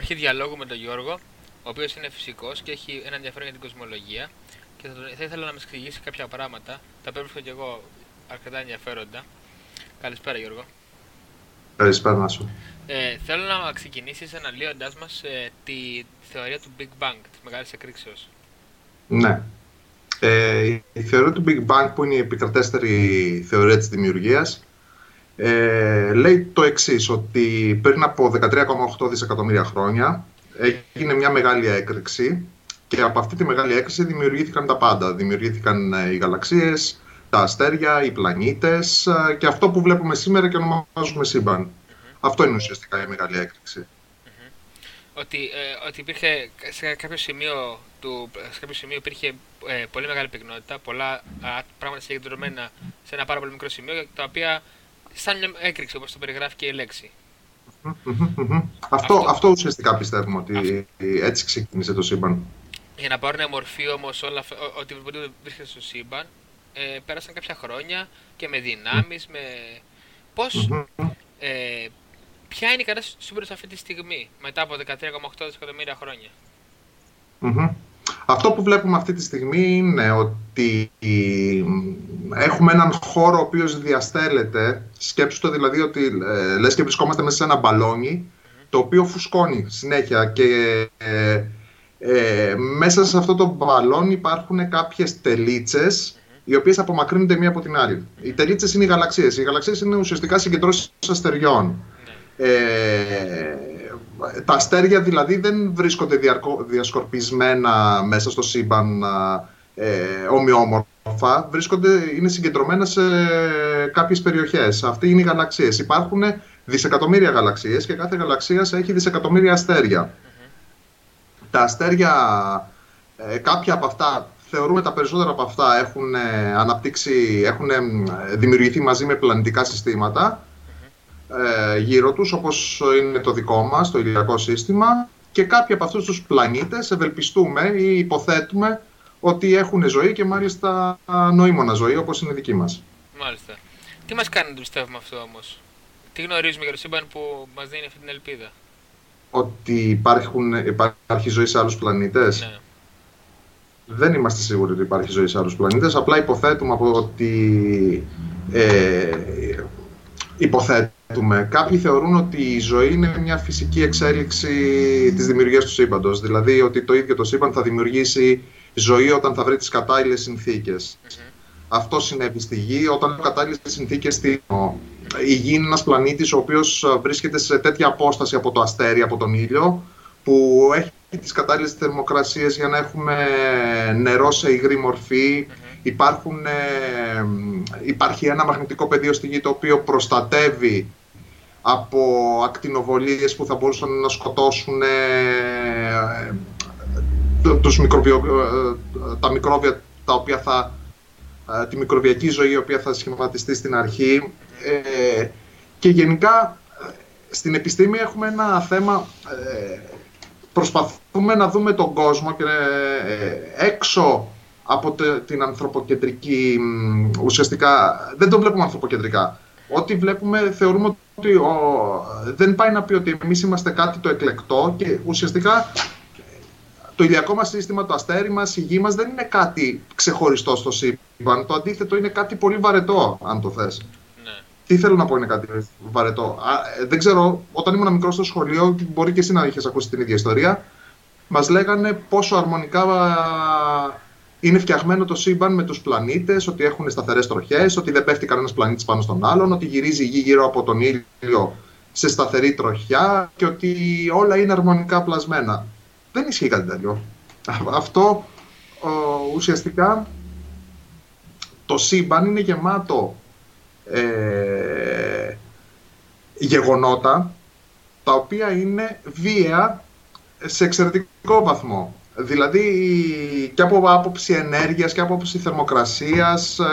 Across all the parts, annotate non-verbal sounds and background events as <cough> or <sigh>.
αρχή διαλόγου με τον Γιώργο, ο οποίος είναι φυσικός και έχει ένα ενδιαφέρον για την κοσμολογία. Και θα, θα ήθελα να μας εξηγήσει κάποια πράγματα, τα οποία βρίσκω και εγώ αρκετά ενδιαφέροντα. Καλησπέρα, Γιώργο. Καλησπέρα σου. Ε, θέλω να ξεκινήσεις αναλύοντά μας ε, τη θεωρία του Big Bang, της μεγάλης εκρήξεως. Ναι. Ε, η θεωρία του Big Bang, που είναι η επικρατέστερη θεωρία της δημιουργίας, ε, λέει το εξής ότι πριν από 13,8 δισεκατομμύρια χρόνια έγινε μια μεγάλη έκρηξη και από αυτή τη μεγάλη έκρηξη δημιουργήθηκαν τα πάντα. Δημιουργήθηκαν ε, οι γαλαξίες, τα αστέρια, οι πλανήτες ε, και αυτό που βλέπουμε σήμερα και ονομάζουμε σύμπαν. Αυτό είναι ουσιαστικά η μεγάλη έκρηξη. Ότι, ε, ότι υπήρχε σε κάποιο σημείο, του, σε κάποιο σημείο υπήρχε ε, πολύ μεγάλη πυκνότητα, πολλά πράγματα συγκεντρωμένα σε ένα πάρα πολύ μικρό σημείο, τα οποία σαν μια έκρηξη όπως το περιγράφει και η λέξη. <laughs> Αυτό, αυτό ουσιαστικά πιστεύουμε ότι έτσι ξεκίνησε το σύμπαν. Για να πάρουν μορφή όμως όλα ότι βρίσκεται στο σύμπαν, ε, πέρασαν κάποια χρόνια και με δυνάμεις, με. Πώς. Ε, ποια είναι η κατάσταση του σύμπαντο αυτή τη στιγμή, μετά από 13,8 δισεκατομμύρια χρόνια; Αυτό που βλέπουμε αυτή τη στιγμή είναι ότι έχουμε έναν χώρο ο οποίος διαστέλλεται. Σκέψου το δηλαδή ότι ε, λες και βρισκόμαστε μέσα σε ένα μπαλόνι το οποίο φουσκώνει συνέχεια και ε, ε, μέσα σε αυτό το μπαλόνι υπάρχουν κάποιες τελίτσες οι οποίες απομακρύνονται μία από την άλλη. Οι τελίτσες είναι οι γαλαξίες. Οι γαλαξίες είναι ουσιαστικά συγκεντρώσεις αστεριών. Ναι. Ε, τα αστέρια δηλαδή δεν βρίσκονται διαρκω, διασκορπισμένα μέσα στο σύμπαν ε, ομοιόμορφα, βρίσκονται, είναι συγκεντρωμένα σε κάποιες περιοχές. Αυτοί είναι οι γαλαξίες. Υπάρχουν δισεκατομμύρια γαλαξίες και κάθε γαλαξία έχει δισεκατομμύρια αστέρια. Τα αστέρια, ε, κάποια από αυτά, θεωρούμε τα περισσότερα από αυτά έχουν ε, αναπτύξει, έχουν ε, δημιουργηθεί μαζί με πλανητικά συστήματα ε, γύρω τους, όπως είναι το δικό μας, το ηλιακό σύστημα και κάποιοι από αυτούς τους πλανήτες ευελπιστούμε ή υποθέτουμε ότι έχουν ζωή και μάλιστα νοήμονα ζωή, όπως είναι δική μας. Μάλιστα. Τι μας κάνει να το πιστεύουμε αυτό όμως; Τι γνωρίζουμε για το σύμπαν που μας δίνει αυτή την ελπίδα; Ότι υπάρχουν, υπάρχει ζωή σε άλλους πλανήτες; Ναι. Δεν είμαστε σίγουροι ότι υπάρχει ζωή σε άλλους πλανήτες. Απλά υποθέτουμε από ότι ε, υποθέτουμε. Κάποιοι θεωρούν ότι η ζωή είναι μια φυσική εξέλιξη της δημιουργίας του σύμπαντος. Δηλαδή ότι το ίδιο το σύμπαν θα δημιουργήσει ζωή όταν θα βρει τις κατάλληλες συνθήκες. Αυτό συνέβη στη Γη όταν οι κατάλληλες συνθήκες στη η Γη είναι ένας πλανήτης ο οποίος βρίσκεται σε τέτοια απόσταση από το αστέρι, από τον ήλιο, που έχει τις κατάλληλες θερμοκρασίες για να έχουμε νερό σε υγρή μορφή, Υπάρχουν, ε, υπάρχει ένα μαγνητικό πεδίο στη Γη το οποίο προστατεύει από ακτινοβολίες που θα μπορούσαν να σκοτώσουν ε, τους μικροβιο, ε, τα μικρόβια τα οποία θα, ε, τη μικροβιακή ζωή η οποία θα σχηματιστεί στην αρχή. Και γενικά στην επιστήμη έχουμε ένα θέμα προσπαθούμε να δούμε τον κόσμο και έξω από την ανθρωποκεντρική, ουσιαστικά δεν το βλέπουμε ανθρωποκεντρικά. Ό,τι βλέπουμε θεωρούμε ότι ο, δεν πάει να πει ότι εμείς είμαστε κάτι το εκλεκτό και ουσιαστικά το ηλιακό μας σύστημα, το αστέρι μας, η γη μας δεν είναι κάτι ξεχωριστό στο σύμπαν. Το αντίθετο είναι κάτι πολύ βαρετό, αν το θες. Ναι. Τι θέλω να πω είναι κάτι βαρετό. Α, δεν ξέρω, όταν ήμουν μικρός στο σχολείο, μπορεί και εσύ να είχες ακούσει την ίδια ιστορία, μας λέγανε πόσο αρμονικά είναι φτιαγμένο το σύμπαν με τους πλανήτες, ότι έχουν σταθερές τροχές, ότι δεν πέφτει κανένας πλανήτης πάνω στον άλλον, ότι γυρίζει η γη γύρω από τον ήλιο σε σταθερή τροχιά και ότι όλα είναι αρμονικά πλασμένα. Δεν ισχύει κάτι τέτοιο. <laughs> Αυτό ουσιαστικά το σύμπαν είναι γεμάτο ε, γεγονότα τα οποία είναι βία σε εξαιρετικό βαθμό. Δηλαδή και από άποψη ενέργειας και από άποψη θερμοκρασίας, ε,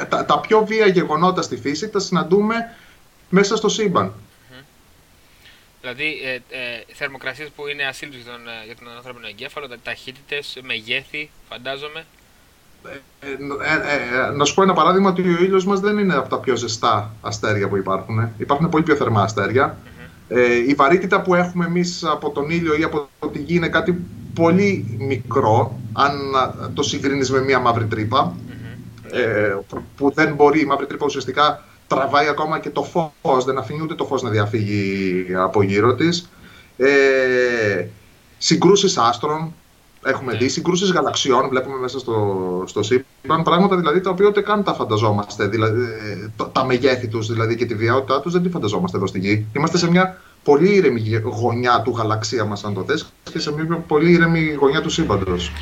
ε, τα, τα πιο βία γεγονότα στη φύση τα συναντούμε μέσα στο σύμπαν. Δηλαδή, ε, ε, θερμοκρασίες που είναι ασύλληπτες για τον, ε, για τον ανθρώπινο εγκέφαλο, ταχύτητες, μεγέθη, φαντάζομαι. Ε, να σου πω ένα παράδειγμα ότι ο ήλιος μας δεν είναι από τα πιο ζεστά αστέρια που υπάρχουν. Υπάρχουν πολύ πιο θερμά αστέρια. Ε, η βαρύτητα που έχουμε εμείς από τον ήλιο ή από τη γη είναι κάτι πολύ μικρό, αν το συγκρίνεις με μια μαύρη τρύπα, ε, που δεν μπορεί, η μαύρη τρύπα ουσιαστικά τραβάει ακόμα και το φως, δεν αφήνει ούτε το φως να διαφύγει από γύρω της. Ε, συγκρούσεις άστρων, έχουμε ναι. δει, συγκρούσεις γαλαξιών, βλέπουμε μέσα στο, στο σύμπαν, πράγματα δηλαδή τα οποία ούτε καν τα φανταζόμαστε, δηλαδή, ε, τα μεγέθη τους δηλαδή και τη βιαιότητά τους δεν τη φανταζόμαστε εδώ στη Γη. Είμαστε σε μια πολύ ήρεμη γωνιά του γαλαξία μας αν το θες και σε μια πολύ ήρεμη γωνιά του σύμπαντος.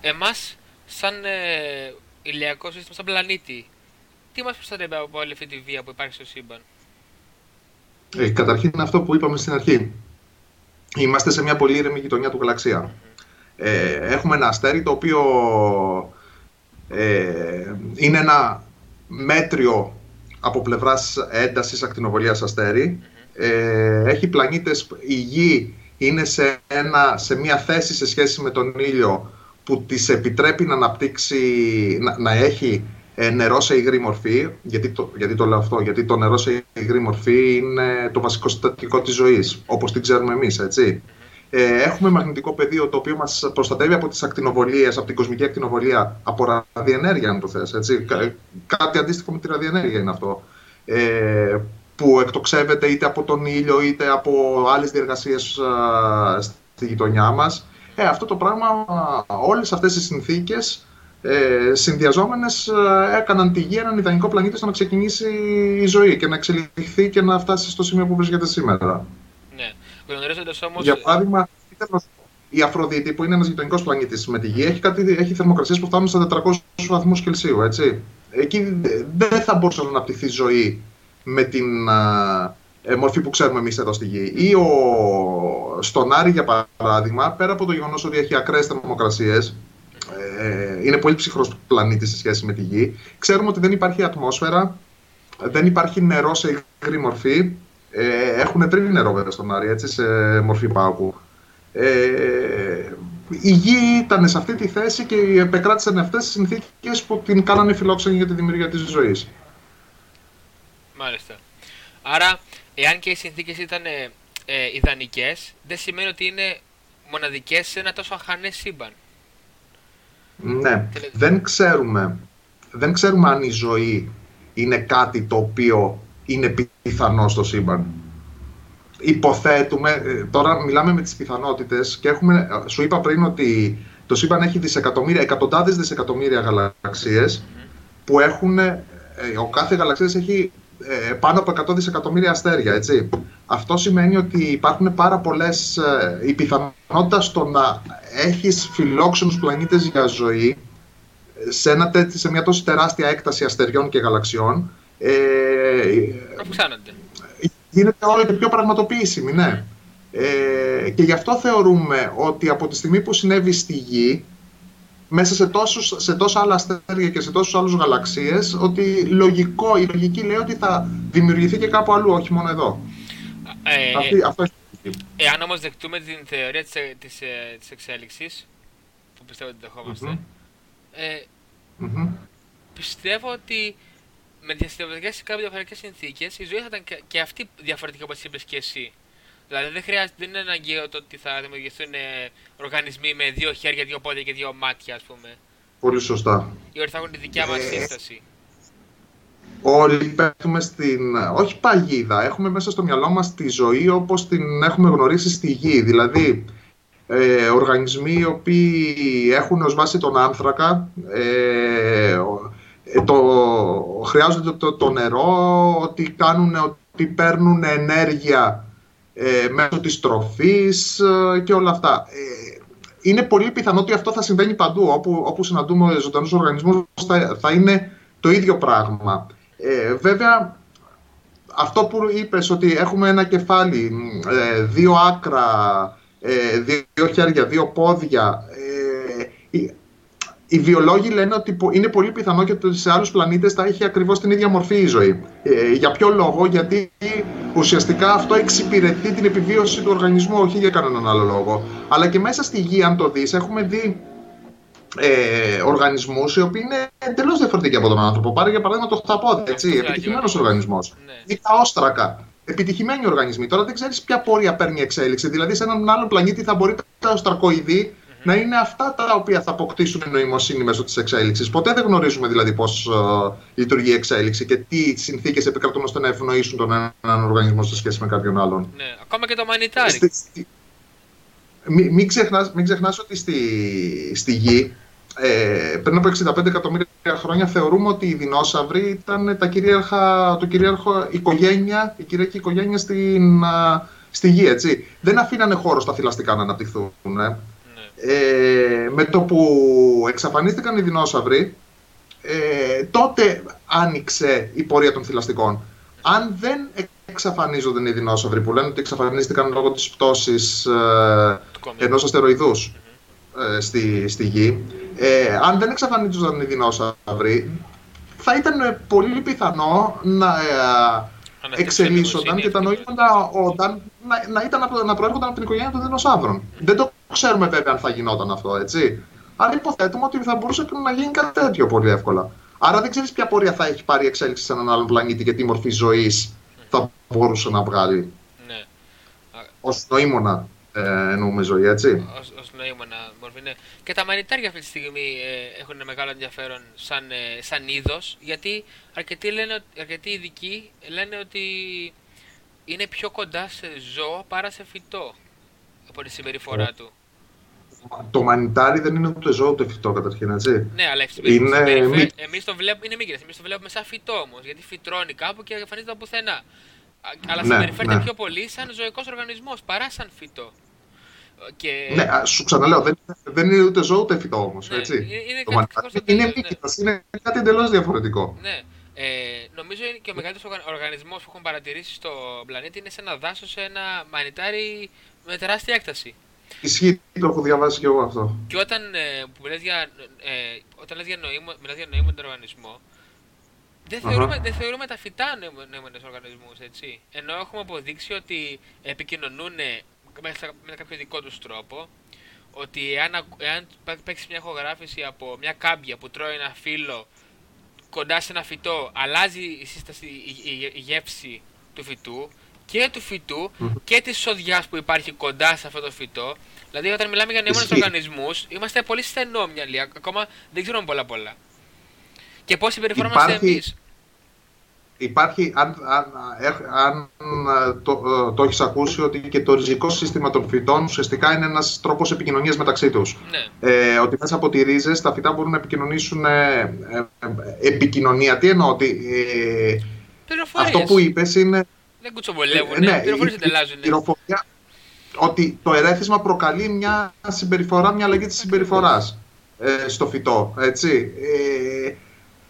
Εμάς σαν ε, ηλιακό σύστημα, σαν πλανήτη, τι μας προστατεύει από όλη αυτή τη βία που υπάρχει στο σύμπαν; Ε, καταρχήν είναι αυτό που είπαμε στην αρχή. Είμαστε σε μια πολύ ήρεμη γειτονιά του γαλαξία. Ε, έχουμε ένα αστέρι το οποίο ε, είναι ένα μέτριο από πλευράς έντασης ακτινοβολίας Ε, έχει πλανήτες, η Γη είναι σε, ένα, σε μια θέση σε σχέση με τον ήλιο που της επιτρέπει να αναπτύξει, να, να έχει ε, νερό σε υγρή μορφή. Γιατί το, γιατί το λέω αυτό, γιατί το νερό σε υγρή μορφή είναι το βασικό συστατικό της ζωής, όπως την ξέρουμε εμείς, έτσι. Ε, έχουμε μαγνητικό πεδίο το οποίο μας προστατεύει από τις ακτινοβολίες, από την κοσμική ακτινοβολία, από ραδιενέργεια, αν το θες, έτσι. κάτι αντίστοιχο με τη ραδιενέργεια είναι αυτό. Ε, που εκτοξεύεται είτε από τον ήλιο είτε από άλλες διεργασίες στη γειτονιά μας. Ε, αυτό το πράγμα, όλες αυτές οι συνθήκες ε, συνδυαζόμενες ε, έκαναν τη Γη έναν ιδανικό πλανήτη στο να ξεκινήσει η ζωή και να εξελιχθεί και να φτάσει στο σημείο που βρίσκεται σήμερα. Ναι. Γνωρίζοντας όμως... Για παράδειγμα, η Αφροδίτη, που είναι ένας γειτονικός πλανήτης με τη Γη, έχει, κάτι, έχει θερμοκρασίες που φτάνουν στα 400 βαθμούς Κελσίου, έτσι. Εκεί δεν θα μπορούσε να αναπτυχθεί ζωή με την ε, μορφή που ξέρουμε εμείς εδώ στη Γη. Ή ο, στον Άρη, για παράδειγμα, πέρα από το γεγονός ότι έχει ακραίες θερμοκρασίες, ε, είναι πολύ ψυχρός πλανήτης σε σχέση με τη Γη. Ξέρουμε ότι δεν υπάρχει ατμόσφαιρα, δεν υπάρχει νερό σε υγρή μορφή. Ε, έχουν πριν νερό βέβαια στον Άρη, έτσι, σε μορφή πάγου. Ε, η Γη ήταν σε αυτή τη θέση και επεκράτησαν αυτές τις συνθήκες που την κάνανε φιλόξενη για τη δημιουργία της ζωής. Μάλιστα. Άρα, εάν και οι συνθήκες ήταν ε, ιδανικές, δεν σημαίνει ότι είναι μοναδικές σε ένα τόσο αχανές σύμπαν. Ναι, δεν ξέρουμε, δεν ξέρουμε αν η ζωή είναι κάτι το οποίο είναι πιθανός στο σύμπαν. Υποθέτουμε, ε, τώρα μιλάμε με τις πιθανότητες και έχουμε, ε, σου είπα πριν ότι το σύμπαν έχει δισεκατομμύρια, εκατοντάδες δισεκατομμύρια γαλαξίες που έχουν, ε, ο κάθε γαλαξίας έχει πάνω από 100 δισεκατομμύρια αστέρια, έτσι. Αυτό σημαίνει ότι υπάρχουν πάρα πολλές, η πιθανότητα στο να έχεις φιλόξενους πλανήτες για ζωή σε, ένα, σε μια τόσο τεράστια έκταση αστεριών και γαλαξιών ε, αυξάνονται. Γίνεται όλο και πιο πραγματοποιήσιμη, ναι. Ε, και γι' αυτό θεωρούμε ότι από τη στιγμή που συνέβη στη Γη, μέσα σε, τόσους, σε τόσα άλλα αστέρια και σε τόσους άλλους γαλαξίες, ότι λογικό, η λογική λέει ότι θα δημιουργηθεί και κάπου αλλού, όχι μόνο εδώ. Ε, Αυτή, αυτό Εάν όμως δεχτούμε την θεωρία της, της, ε, της εξέλιξης, που πιστεύω ότι δεχόμαστε, ε, πιστεύω ότι με διαφορετικές και διαφορετικές συνθήκες η ζωή θα ήταν και, αυτή διαφορετική όπως είπες και εσύ. Δηλαδή δεν χρειάζεται, δεν είναι αναγκαίο το ότι θα δημιουργηθούν ε, οργανισμοί με δύο χέρια, δύο πόδια και δύο μάτια, ας πούμε. Πολύ σωστά. Ή ότι θα έχουν τη δικιά μας σύσταση όλοι πέφτουμε στην, όχι παγίδα, έχουμε μέσα στο μυαλό μας τη ζωή όπως την έχουμε γνωρίσει στη γη. Δηλαδή, ε, οργανισμοί οι οποίοι έχουν ως βάση τον άνθρακα, ε, το, χρειάζονται το, το, νερό, ότι, κάνουν, ότι παίρνουν ενέργεια ε, μέσω της τροφής ε, και όλα αυτά. Ε, είναι πολύ πιθανό ότι αυτό θα συμβαίνει παντού. Όπου, όπου συναντούμε ζωντανούς οργανισμούς θα, θα είναι το ίδιο πράγμα. Ε, βέβαια, αυτό που είπες ότι έχουμε ένα κεφάλι, ε, δύο άκρα, ε, δύο χέρια, δύο πόδια. Ε, οι βιολόγοι λένε ότι είναι πολύ πιθανό και ότι σε άλλους πλανήτες θα έχει ακριβώς την ίδια μορφή η ζωή. για ποιο λόγο, γιατί ουσιαστικά αυτό εξυπηρετεί την επιβίωση του οργανισμού, όχι για κανέναν άλλο λόγο. Αλλά και μέσα στη γη, αν το δεις, έχουμε δει ε, οργανισμούς οι οποίοι είναι εντελώς διαφορετικοί από τον άνθρωπο. Πάρε για παράδειγμα το χταπόδι, έτσι, επιτυχημένος οργανισμός. Ναι. Ή τα όστρακα. επιτυχημένοι οργανισμοί. Τώρα δεν ξέρεις ποια πορεία παίρνει η εξέλιξη. Δηλαδή, σε έναν άλλο πλανήτη θα μπορεί τα οστρακοειδή να είναι αυτά τα οποία θα αποκτήσουν νοημοσύνη μέσω της εξέλιξης. Ποτέ δεν γνωρίζουμε δηλαδή πώς uh, λειτουργεί η εξέλιξη και τι συνθήκες επικρατούν ώστε να ευνοήσουν τον έναν οργανισμό σε σχέση με κάποιον άλλον. Ναι, ακόμα και το μανιτάρι. Μην μη ξεχνάς, μην ξεχνάς ότι στη, στη γη ε, πριν από 65 εκατομμύρια χρόνια θεωρούμε ότι οι δεινόσαυροι ήταν τα κυρίαρχα, το κυρίαρχο οικογένεια, η κυρίαρχη οικογένεια στην, στη γη, έτσι. Δεν αφήνανε χώρο στα θηλαστικά να αναπτυχθούν. Ε. Ναι. Ε, με το που εξαφανίστηκαν οι δεινόσαυροι, ε, τότε άνοιξε η πορεία των θηλαστικών. Αν δεν εξαφανίζονταν οι δεινόσαυροι που λένε ότι εξαφανίστηκαν λόγω της πτώσης ε, ενός αστεροειδούς ε, στη, στη γη, ε, αν δεν εξαφανίζονταν οι δεινόσαυροι, θα ήταν πολύ πιθανό να ε, εξελίσσονταν και τα νοήματα όταν να, να, ήταν, να προέρχονταν από την οικογένεια των δεινοσαύρων. Δεν το ξέρουμε βέβαια αν θα γινόταν αυτό, έτσι. Αλλά υποθέτουμε ότι θα μπορούσε να γίνει κάτι τέτοιο πολύ εύκολα. Άρα δεν ξέρεις ποια πορεία θα έχει πάρει η εξέλιξη σε έναν άλλον πλανήτη και τι μορφή ζωής θα μπορούσε να βγάλει. Ναι. Ω νοήμονα ε, εννοούμε ζωή, έτσι. Ω νοήμονα μορφή, ναι. Και τα μανιτάρια αυτή τη στιγμή ε, έχουν μεγάλο ενδιαφέρον σαν, ε, σαν είδος, γιατί αρκετοί, λένε, αρκετοί ειδικοί λένε ότι είναι πιο κοντά σε ζώο παρά σε φυτό από τη συμπεριφορά του. Το μανιτάρι δεν είναι ούτε ζώο ούτε φυτό καταρχήν, έτσι. Ναι, αλλά είναι... εμείς το βλέπουμε, είναι μήκυρες, εμείς το βλέπουμε σαν φυτό όμως, γιατί φυτρώνει κάπου και εμφανίζεται από πουθενά. Αλλά ναι, συμπεριφέρεται ναι. πιο πολύ σαν ζωικός οργανισμός παρά σαν φυτό. Και... Ναι, σου ξαναλέω, δεν, δεν είναι ούτε ζώο ούτε φυτό όμως. Ναι, έτσι. Είναι, το κάτι είναι, είναι, ναι. είναι κάτι εντελώς διαφορετικό. Ναι. Ε, νομίζω είναι και ο μεγαλύτερος οργανισμός που έχουν παρατηρήσει στο πλανήτη είναι σε ένα δάσος, σε ένα μανιτάρι με τεράστια έκταση. Ισχύει, το έχω διαβάσει και εγώ αυτό. Και όταν, ε, που λες για, ε, όταν λες για νοήμο, μιλάς για νοήμοντα οργανισμό, δεν θεωρούμε, uh-huh. δεν θεωρούμε τα φυτά νοήμονες οργανισμούς, έτσι. Ενώ έχουμε αποδείξει ότι επικοινωνούν με κάποιο δικό τους τρόπο, ότι εάν, εάν παίξεις μια ηχογράφηση από μια κάμπια που τρώει ένα φύλλο κοντά σε ένα φυτό, αλλάζει η σύσταση, η, η, η γεύση του φυτού και του φυτού και της σοδιά που υπάρχει κοντά σε αυτό το φυτό. Δηλαδή, όταν μιλάμε για νέου οργανισμούς, είμαστε πολύ στενόμυαλοι. Ακόμα δεν ξέρουμε πολλά πολλά. Και πώς συμπεριφερόμαστε εμείς. Υπάρχει, αν, αν, αν το, το έχεις ακούσει, ότι και το ριζικό σύστημα των φυτών ουσιαστικά είναι ένας τρόπος επικοινωνίας μεταξύ τους. Ναι. Ε, ότι μέσα από τις ρίζες τα φυτά μπορούν να επικοινωνήσουν ε, ε, επικοινωνία. Τι εννοώ, ότι ε, αυτό που είπες είναι δεν κουτσομπολεύουν, ναι, πληροφορίες ανταλλάζουν. Πληροφορία ότι το ερέθισμα προκαλεί μια συμπεριφορά, μια αλλαγή της συμπεριφοράς ε, στο φυτό. Έτσι. Ε,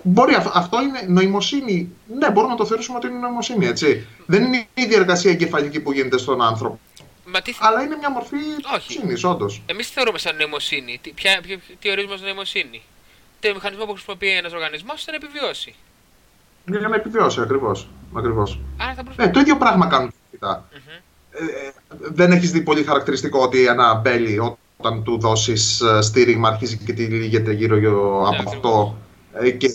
μπορεί, αυτό είναι νοημοσύνη. Ναι, μπορούμε να το θεωρήσουμε ότι είναι νοημοσύνη. Έτσι. Δεν είναι η διαργασία εγκεφαλική που γίνεται στον άνθρωπο. Μα τι... Αλλά είναι μια μορφή νοημοσύνη, όντως. Εμείς τι θεωρούμε σαν νοημοσύνη; Τι, ποια, ποια, τι ορίζουμε ως νοημοσύνη; Το μηχανισμό που χρησιμοποιεί ένας οργανισμός ώστε να επιβιώσει. Για να επιβιώσει, ακριβώς. Ακριβώς. Ε, το ίδιο πράγμα κάνουν και τα ε, ε, δεν έχεις δει πολύ χαρακτηριστικό ότι ένα μπέλι όταν του δώσεις ε, στήριγμα αρχίζει και τη λύγεται γύρω, γύρω από ναι, αυτό και,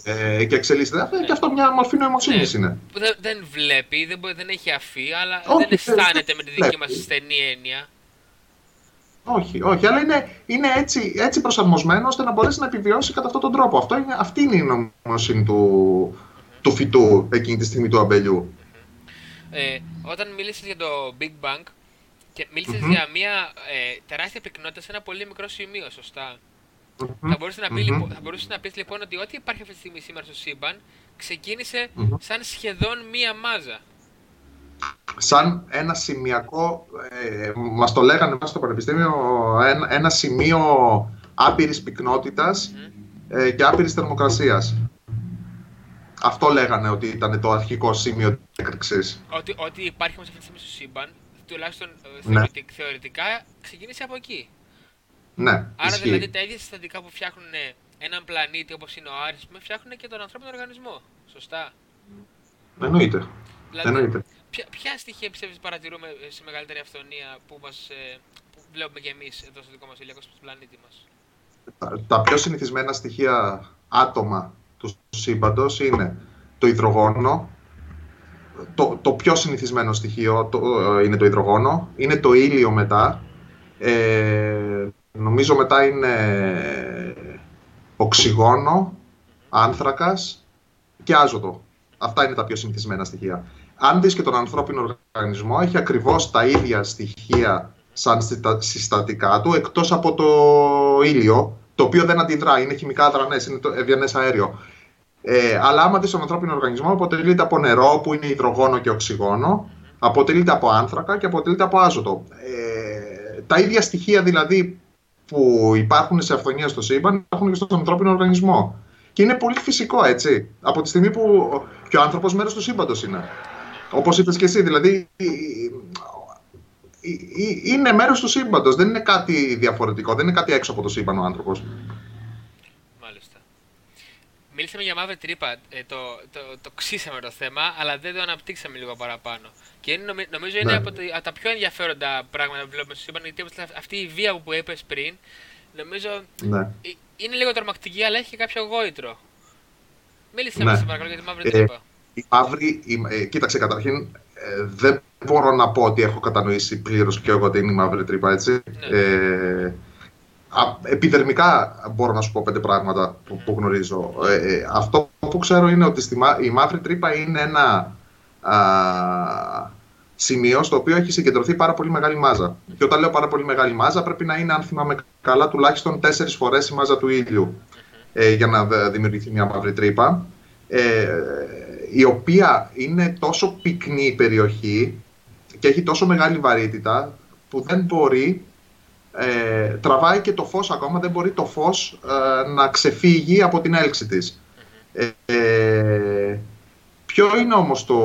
και εξελίσσεται. Ναι. Και αυτό μια μορφή νοημοσύνης ναι. είναι. Δεν, δεν βλέπει, δεν, δεν έχει αφή, αλλά όχι, δεν αισθάνεται με τη δική μας στενή έννοια. Όχι, όχι, αλλά είναι, είναι έτσι, έτσι προσαρμοσμένο ώστε να μπορέσει να επιβιώσει κατά αυτόν τον τρόπο. Αυτό είναι, αυτή είναι η νοημοσύνη του, του φυτού εκείνη τη στιγμή του αμπελιού. Ε, όταν μίλησες για το Big Bang και μιλησες για μια ε, τεράστια πυκνότητα σε ένα πολύ μικρό σημείο, σωστά; Θα μπορούσες να, πει, λοιπόν, θα μπορούσες να πεις λοιπόν ότι ό,τι υπάρχει αυτή τη στιγμή σήμερα στο σύμπαν ξεκίνησε σαν σχεδόν μία μάζα. Σαν ένα σημειακό, ε, μας το λέγανε μέσα στο Πανεπιστήμιο, ένα, ένα σημείο άπειρης πυκνότητας ε, και άπειρης θερμοκρασίας. Αυτό λέγανε ότι ήταν το αρχικό σημείο της έκρηξης. Ότι, ότι υπάρχει όμως αυτή τη στιγμή στο σύμπαν, τουλάχιστον ε, ναι. θεωρητικά, ξεκίνησε από εκεί. Ναι. Άρα ισχύει. δηλαδή τα ίδια συστατικά που φτιάχνουν έναν πλανήτη όπως είναι ο Άρης, φτιάχνουν και τον ανθρώπινο οργανισμό. Σωστά. Εννοείται. Δηλαδή, Εννοείται. Ποια, ποια στοιχεία πιστεύεις παρατηρούμε σε μεγαλύτερη αυθονία που, μας, ε, που βλέπουμε και εμείς εδώ στο δικό μας ηλιακό πλανήτη μας; Τα, τα πιο συνηθισμένα στοιχεία άτομα του σύμπαντος είναι το υδρογόνο, το, το πιο συνηθισμένο στοιχείο το, είναι το υδρογόνο. Είναι το ήλιο μετά. Ε, νομίζω μετά είναι οξυγόνο, άνθρακας και άζωτο. Αυτά είναι τα πιο συνηθισμένα στοιχεία. Αν δεις και τον ανθρώπινο οργανισμό, έχει ακριβώς τα ίδια στοιχεία σαν συστατικά του, εκτός από το ήλιο, το οποίο δεν αντιδρά, είναι χημικά αδρανές, είναι το ευγενές αέριο. Ε, αλλά άμα δεις τον ανθρώπινο οργανισμό, αποτελείται από νερό, που είναι υδρογόνο και οξυγόνο, αποτελείται από άνθρακα και αποτελείται από άζωτο. Ε, τα ίδια στοιχεία δηλαδή που υπάρχουν σε αυθονία στο σύμπαν υπάρχουν και στον ανθρώπινο οργανισμό. Και είναι πολύ φυσικό, έτσι. Από τη στιγμή που και ο άνθρωπος μέρος του σύμπαντος είναι. Όπως είπες και εσύ, δηλαδή είναι μέρος του σύμπαντος. Δεν είναι κάτι διαφορετικό, δεν είναι κάτι έξω από το σύμπαν ο άνθρωπος. Μάλιστα. Μίλησαμε για μαύρη τρύπα. Ε, το, το, το, ξύσαμε το θέμα, αλλά δεν το αναπτύξαμε λίγο παραπάνω. Και είναι, νομίζω είναι ναι. από, το, από, τα πιο ενδιαφέροντα πράγματα που βλέπουμε στο σύμπαν. Γιατί αυτή η βία που είπες πριν, νομίζω ναι. Ε, είναι λίγο τρομακτική, αλλά έχει και κάποιο γόητρο. Μίλησε ναι. μας παρακαλώ για τη μαύρη ε, τρύπα. Η μαύρη, η, ε, κοίταξε καταρχήν, ε, δεν μπορώ να πω ότι έχω κατανοήσει πλήρως και εγώ τι είναι η μαύρη τρύπα, έτσι. Ναι. Ε, επιδερμικά μπορώ να σου πω πέντε πράγματα που, που γνωρίζω. Ε, ε, αυτό που ξέρω είναι ότι στη, η μαύρη τρύπα είναι ένα α, σημείο στο οποίο έχει συγκεντρωθεί πάρα πολύ μεγάλη μάζα. Και όταν λέω πάρα πολύ μεγάλη μάζα, πρέπει να είναι, αν θυμάμαι καλά, τουλάχιστον τέσσερις φορές η μάζα του ήλιου ε, για να δημιουργηθεί μια μαύρη τρύπα. Ε, η οποία είναι τόσο πυκνή η περιοχή και έχει τόσο μεγάλη βαρύτητα που δεν μπορεί, ε, τραβάει και το φως ακόμα, δεν μπορεί το φως ε, να ξεφύγει από την έλξη της. Ε, ποιο είναι όμως το,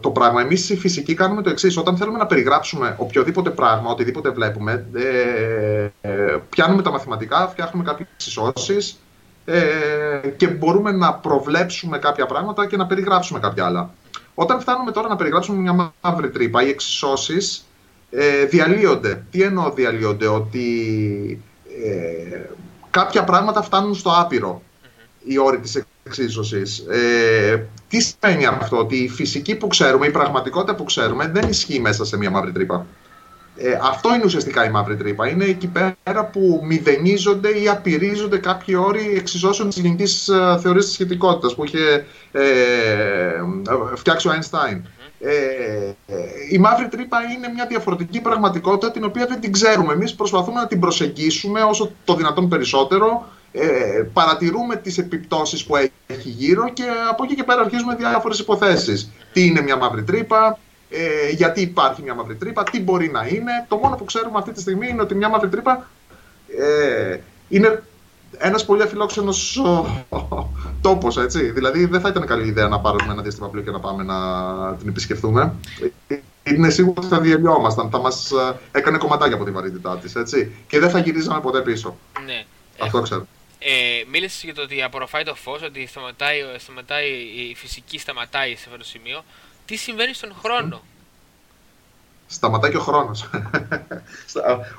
το πράγμα; Εμείς οι φυσικοί κάνουμε το εξής. Όταν θέλουμε να περιγράψουμε οποιοδήποτε πράγμα, οτιδήποτε βλέπουμε, ε, πιάνουμε τα μαθηματικά, φτιάχνουμε κάποιες εξισώσεις, ε, και μπορούμε να προβλέψουμε κάποια πράγματα και να περιγράψουμε κάποια άλλα. Όταν φτάνουμε τώρα να περιγράψουμε μια μαύρη τρύπα, οι εξισώσεις ε, διαλύονται. Τι εννοώ διαλύονται, ότι ε, κάποια πράγματα φτάνουν στο άπειρο η όρη της εξίσωσης. Ε, τι σημαίνει αυτό, ότι η φυσική που ξέρουμε, η πραγματικότητα που ξέρουμε δεν ισχύει μέσα σε μια μαύρη τρύπα. Ε, αυτό είναι ουσιαστικά η μαύρη τρύπα. Είναι εκεί πέρα που μηδενίζονται ή απειρίζονται κάποιοι όροι εξισώσεων της γενικής ε, θεωρίας της σχετικότητας που είχε ε, φτιάξει ο Einstein. Ε, η μαύρη τρύπα είναι μια διαφορετική πραγματικότητα την οποία δεν την ξέρουμε. Εμείς προσπαθούμε να την προσεγγίσουμε όσο το δυνατόν περισσότερο. Ε, παρατηρούμε τις επιπτώσεις που έχει γύρω και από εκεί και πέρα αρχίζουμε διάφορες υποθέσεις. Τι είναι μια μαύρη τρύπα, ε, γιατί υπάρχει μια μαύρη τρύπα, τι μπορεί να είναι. Το μόνο που ξέρουμε αυτή τη στιγμή είναι ότι μια μαύρη τρύπα ε, είναι ένας πολύ αφιλόξενος τόπος, έτσι. Δηλαδή δεν θα ήταν καλή ιδέα να πάρουμε ένα διαστημαπλοίο και να πάμε να την επισκεφθούμε. Είναι σίγουρο ότι θα διαλυόμασταν, θα μας ε, έκανε κομματάκια από τη βαρύτητά της, έτσι. Και δεν θα γυρίζαμε ποτέ πίσω. Ναι. Αυτό ξέρω. Ε, μίλησες για το ότι απορροφάει το φως, ότι σταματάει, σταματάει, η φυσική σταματάει σε αυτό το σημείο. Τι συμβαίνει στον χρόνο; Σταματάει και ο χρόνος.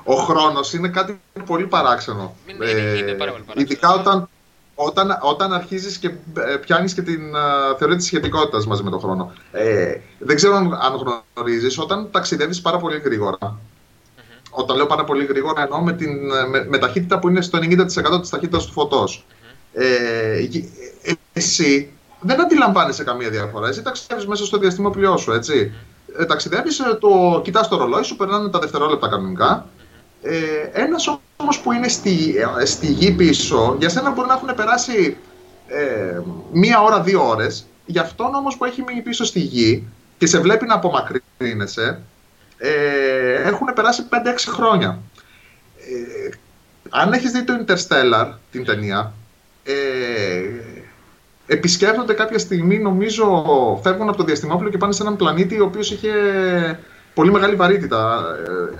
ο χρόνος είναι κάτι πολύ παράξενο. Είναι, είναι, είναι πάρα πολύ παράξενο. Ειδικά όταν, όταν, όταν αρχίζεις και ε, πιάνεις και την uh, θεωρία της σχετικότητας μαζί με τον χρόνο. Ε, δεν ξέρω αν, αν γνωρίζεις, όταν ταξιδεύεις πάρα πολύ γρήγορα, mm-hmm. όταν λέω πάρα πολύ γρήγορα εννοώ με, την, με, με ταχύτητα που είναι στο 90% της ταχύτητας του φωτός. Mm-hmm. Ε, εσύ δεν αντιλαμβάνεσαι καμία διαφορά. Εσύ ταξιδεύεις μέσα στο διαστημόπλοιό σου, έτσι. Ε, ταξιδεύεις, ε, το, κοιτάς το ρολόι σου, περνάνε τα δευτερόλεπτα κανονικά. Ε, Ένας όμως που είναι στη, ε, στη γη πίσω, για σένα μπορεί να έχουν περάσει ε, μία ώρα, δύο ώρες. Για αυτόν όμως που έχει μείνει πίσω στη γη και σε βλέπει να απομακρύνεσαι, ε, έχουν περάσει 5-6 χρόνια. Ε, αν έχεις δει το Interstellar, την ταινία, ε, επισκέπτονται κάποια στιγμή, νομίζω, φεύγουν από το διαστημόπλαιο και πάνε σε έναν πλανήτη ο οποίος είχε πολύ μεγάλη βαρύτητα.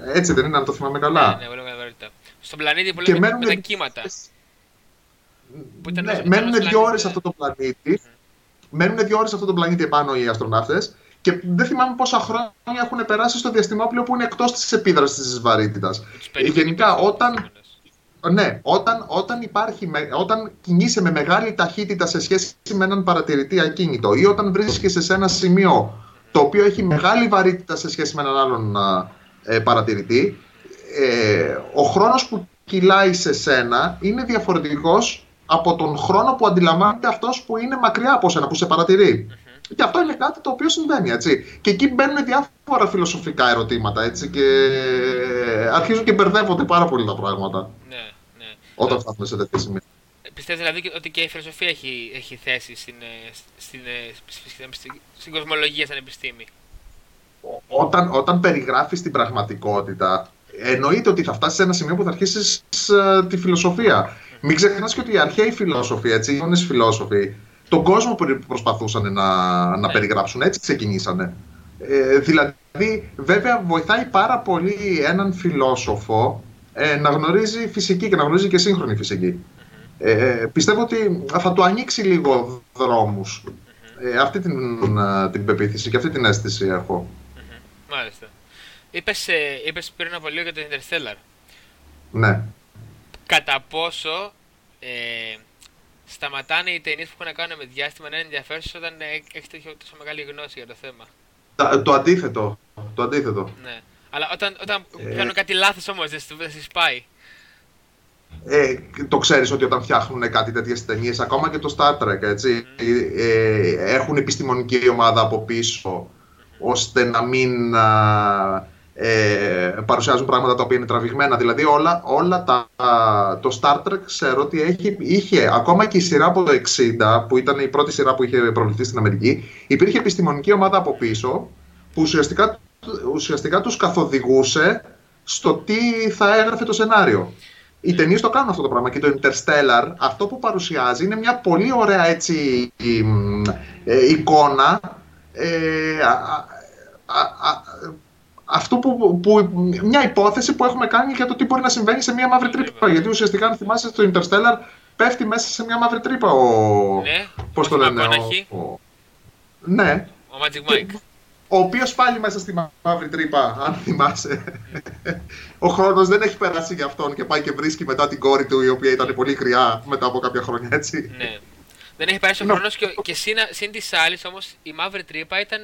Ε, έτσι δεν είναι, αν το θυμάμαι καλά. Ναι, ναι, πολύ μεγάλη βαρύτητα. Στον πλανήτη που λέμε με τα κύματα. Που ήταν ναι, μένουν δύο ώρες σε αυτό το πλανήτη. Mm. Μένουν δύο ώρες σε αυτό το πλανήτη επάνω οι αστροναύτες και δεν θυμάμαι πόσα χρόνια έχουν περάσει στο διαστημόπλαιο που είναι εκτός της επίδρασης της βαρύτητας. Γενικά, όταν, ναι, όταν, όταν, υπάρχει, όταν κινείσαι με μεγάλη ταχύτητα σε σχέση με έναν παρατηρητή ακίνητο ή όταν βρίσκεσαι σε ένα σημείο το οποίο έχει μεγάλη βαρύτητα σε σχέση με έναν άλλον ε, παρατηρητή, ε, ο χρόνος που κυλάει σε σένα είναι διαφορετικός από τον χρόνο που αντιλαμβάνεται αυτός που είναι μακριά από σένα, που σε παρατηρεί. Και αυτό είναι κάτι το οποίο συμβαίνει, έτσι. Και εκεί μπαίνουν διάφορα φιλοσοφικά ερωτήματα, έτσι, και αρχίζουν και μπερδεύονται πάρα πολύ τα πράγματα. Ναι, ναι. Όταν φτάνουμε σε τέτοια σημεία. Πιστεύετε δηλαδή ότι και η φιλοσοφία έχει, έχει θέση στην, ε, στην, στην, στην, στην κοσμολογία σαν επιστήμη; Όταν, όταν περιγράφεις την πραγματικότητα, εννοείται ότι θα φτάσεις σε ένα σημείο που θα αρχίσεις ε, τη φιλοσοφία. Μην ξεχνάς και ότι οι αρχαίοι φιλόσοφοι, έτσι, οι φιλόσοφοι, τον κόσμο που προσπαθούσαν να, να ναι. περιγράψουν. Έτσι ξεκινήσανε. Ε, δηλαδή, βέβαια, βοηθάει πάρα πολύ έναν φιλόσοφο ε, να γνωρίζει φυσική και να γνωρίζει και σύγχρονη φυσική. Ε, πιστεύω ότι θα του ανοίξει λίγο δρόμους. Ε, αυτή την, την πεποίθηση και αυτή την αίσθηση έχω. Μάλιστα. Είπες, ε, είπες πριν από λίγο για το Interstellar. Ναι. Κατά πόσο ε, σταματάνε οι ταινίες που έχουν να κάνουν με διάστημα να είναι ενδιαφέρουσες όταν έχεις τόσο μεγάλη γνώση για το θέμα. Το αντίθετο. Το αντίθετο. Ναι. Αλλά όταν, όταν ε... κάνουν κάτι λάθος όμως, δεν σα πάει. Ε, το ξέρεις ότι όταν φτιάχνουν κάτι τέτοιες ταινίες, ακόμα και το Star Trek, έτσι, ε, έχουν επιστημονική ομάδα από πίσω, ώστε να μην ε, παρουσιάζουν πράγματα τα οποία είναι τραβηγμένα. Δηλαδή όλα, όλα τα, το Star Trek ξέρω ότι έχει, είχε, ακόμα και η σειρά από το 60 που ήταν η πρώτη σειρά που είχε προβληθεί στην Αμερική υπήρχε επιστημονική ομάδα από πίσω που ουσιαστικά, ουσιαστικά τους καθοδηγούσε στο τι θα έγραφε το σενάριο. Οι ταινίες το κάνουν αυτό το πράγμα και το Interstellar αυτό που παρουσιάζει είναι μια πολύ ωραία έτσι, ε, εικόνα ε, αυτό που, που, μια υπόθεση που έχουμε κάνει για το τι μπορεί να συμβαίνει σε μια μαύρη τρύπα. Γιατί ουσιαστικά, αν θυμάσαι, το Interstellar πέφτει μέσα σε μια μαύρη τρύπα ο. Ναι, πώς το λένε. Ο, ο, ναι. Ο Magic Mike. Ο οποίος πάλι μέσα στη μαύρη τρύπα, αν θυμάσαι. ο χρόνος δεν έχει περάσει για αυτόν και πάει και βρίσκει μετά την κόρη του, η οποία ήταν πολύ κρυά μετά από κάποια χρόνια, έτσι. Ναι. Δεν έχει περάσει ο χρόνος και, και συν της άλλης όμως η μαύρη τρύπα ήταν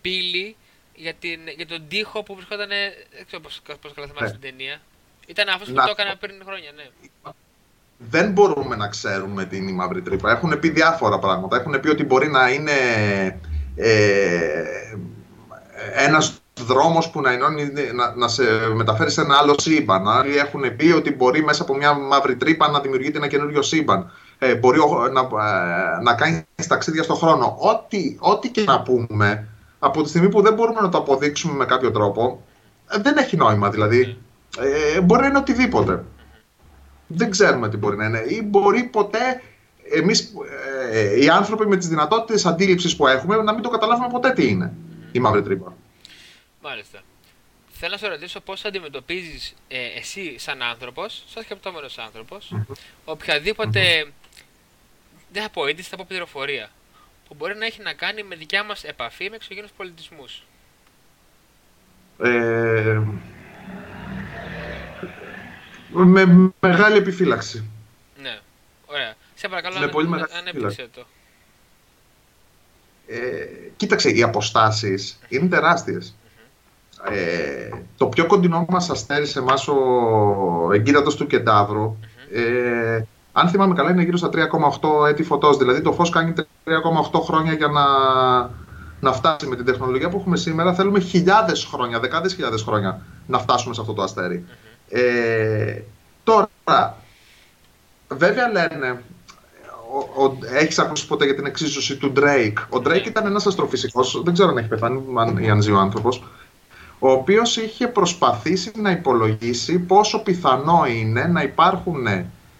πύλη για, την, για τον τοίχο που βρισκόταν. Δεν ξέρω πώ καλά θυμάσαι ναι. την ταινία. Ήταν αυτός που το έκανα πριν χρόνια, ναι. Δεν μπορούμε να ξέρουμε τι είναι η μαύρη τρύπα. Έχουν πει διάφορα πράγματα. Έχουν πει ότι μπορεί να είναι ε, ένας δρόμος που να, ενώνει, να, να σε μεταφέρει σε ένα άλλο σύμπαν. Άλλοι έχουν πει ότι μπορεί μέσα από μια μαύρη τρύπα να δημιουργείται ένα καινούριο σύμπαν. Ε, μπορεί να, ε, να κάνει ταξίδια στον χρόνο. Ό,τι, ό,τι και να πούμε, από τη στιγμή που δεν μπορούμε να το αποδείξουμε με κάποιο τρόπο, ε, δεν έχει νόημα δηλαδή. Ε, μπορεί να είναι οτιδήποτε. Δεν ξέρουμε τι μπορεί να είναι. Ή μπορεί ποτέ εμείς ε, οι άνθρωποι με τις δυνατότητες αντίληψης που έχουμε να μην το καταλάβουμε ποτέ τι είναι η μαύρη τρύπα. Μάλιστα. Θέλω να σε ρωτήσω πώς αντιμετωπίζεις ε, εσύ σαν άνθρωπος, σαν σκεπτόμενος άνθρωπος, mm-hmm. οποιαδήποτε, mm-hmm. δεν θα πω είδηση, θα πω πληροφορία που μπορεί να έχει να κάνει με δικιά μας επαφή με εξωγενούς πολιτισμούς. Ε, με μεγάλη επιφύλαξη. Ναι, ωραία. Σε παρακαλώ, με πολύ μεγάλη ανέπτυξε το. Ε, κοίταξε, οι αποστάσεις είναι τεράστιες. Ε, το πιο κοντινό μας αστέρι σε εμάς ο εγκύρατος του κενταβρου ε, αν θυμάμαι καλά, είναι γύρω στα 3,8 έτη φωτός. Δηλαδή το φως κάνει 3,8 χρόνια για να, να φτάσει με την τεχνολογία που έχουμε σήμερα. Θέλουμε χιλιάδες χρόνια, δεκάδες χιλιάδες χρόνια να φτάσουμε σε αυτό το αστέρι. Ε, τώρα, βέβαια λένε, ο, ο, έχεις ακούσει ποτέ για την εξίσωση του Drake; Ο Drake ήταν ένας αστροφυσικός, δεν ξέρω αν έχει πεθάνει ή αν ζει ο άνθρωπος, ο οποίος είχε προσπαθήσει να υπολογίσει πόσο πιθανό είναι να υπάρχουν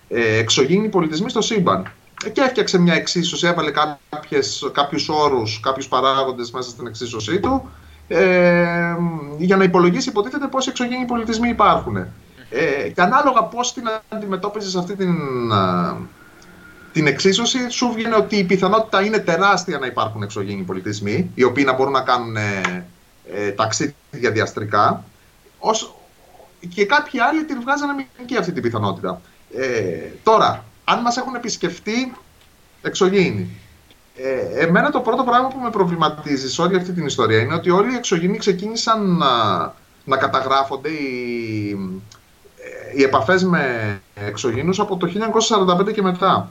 ε, εξωγήινοι πολιτισμοί στο σύμπαν. Και έφτιαξε μια εξίσωση, έβαλε κάποιες, κάποιους όρους, κάποιους παράγοντες μέσα στην εξίσωσή του ε, για να υπολογίσει υποτίθεται πόσοι εξωγήινοι πολιτισμοί υπάρχουν. Ε, και ανάλογα πώς την αντιμετώπιζες αυτή την, την εξίσωση, σου βγαίνει ότι η πιθανότητα είναι τεράστια να υπάρχουν εξωγήινοι πολιτισμοί, οι οποίοι να μπορούν να κάνουν ε, ε ταξίδια διαστρικά, και κάποιοι άλλοι την βγάζανε μηνική αυτή την πιθανότητα. Ε, τώρα, αν μας έχουν επισκεφτεί εξωγήινοι, ε, εμένα το πρώτο πράγμα που με προβληματίζει σε όλη αυτή την ιστορία είναι ότι όλοι οι εξωγήινοι ξεκίνησαν να, να καταγράφονται οι, οι επαφές με εξωγήινους από το 1945 και μετά.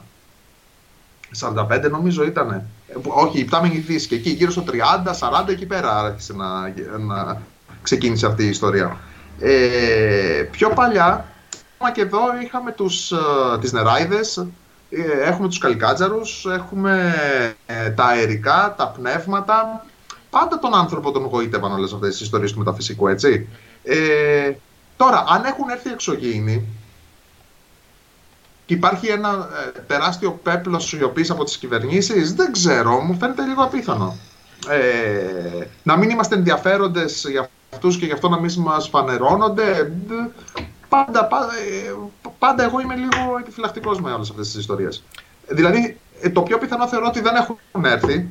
45 νομίζω ήταν. Όχι, η πτάμενη δύση. Και εκεί γύρω στο 30, 40 εκεί πέρα άρχισε να, να ξεκίνησε αυτή η ιστορία. Ε, πιο παλιά, και εδώ είχαμε τους, ε, τις νεράιδες, ε, έχουμε τους καλικάτζαρους, έχουμε ε, τα αερικά, τα πνεύματα. Πάντα τον άνθρωπο τον γοήτευαν όλες αυτές τις ιστορίες του μεταφυσικού, έτσι. Ε, τώρα, αν έχουν έρθει εξωγήινοι, και υπάρχει ένα ε, τεράστιο πέπλος σιωπής από τις κυβερνήσεις, δεν ξέρω, μου φαίνεται λίγο απίθανο. Ε, να μην είμαστε ενδιαφέροντες για αυτούς και γι' αυτό να μην μας φανερώνονται. Πάντα, πάντα, ε, πάντα εγώ είμαι λίγο επιφυλακτικός με όλες αυτές τις ιστορίες. Δηλαδή, ε, το πιο πιθανό θεωρώ ότι δεν έχουν έρθει,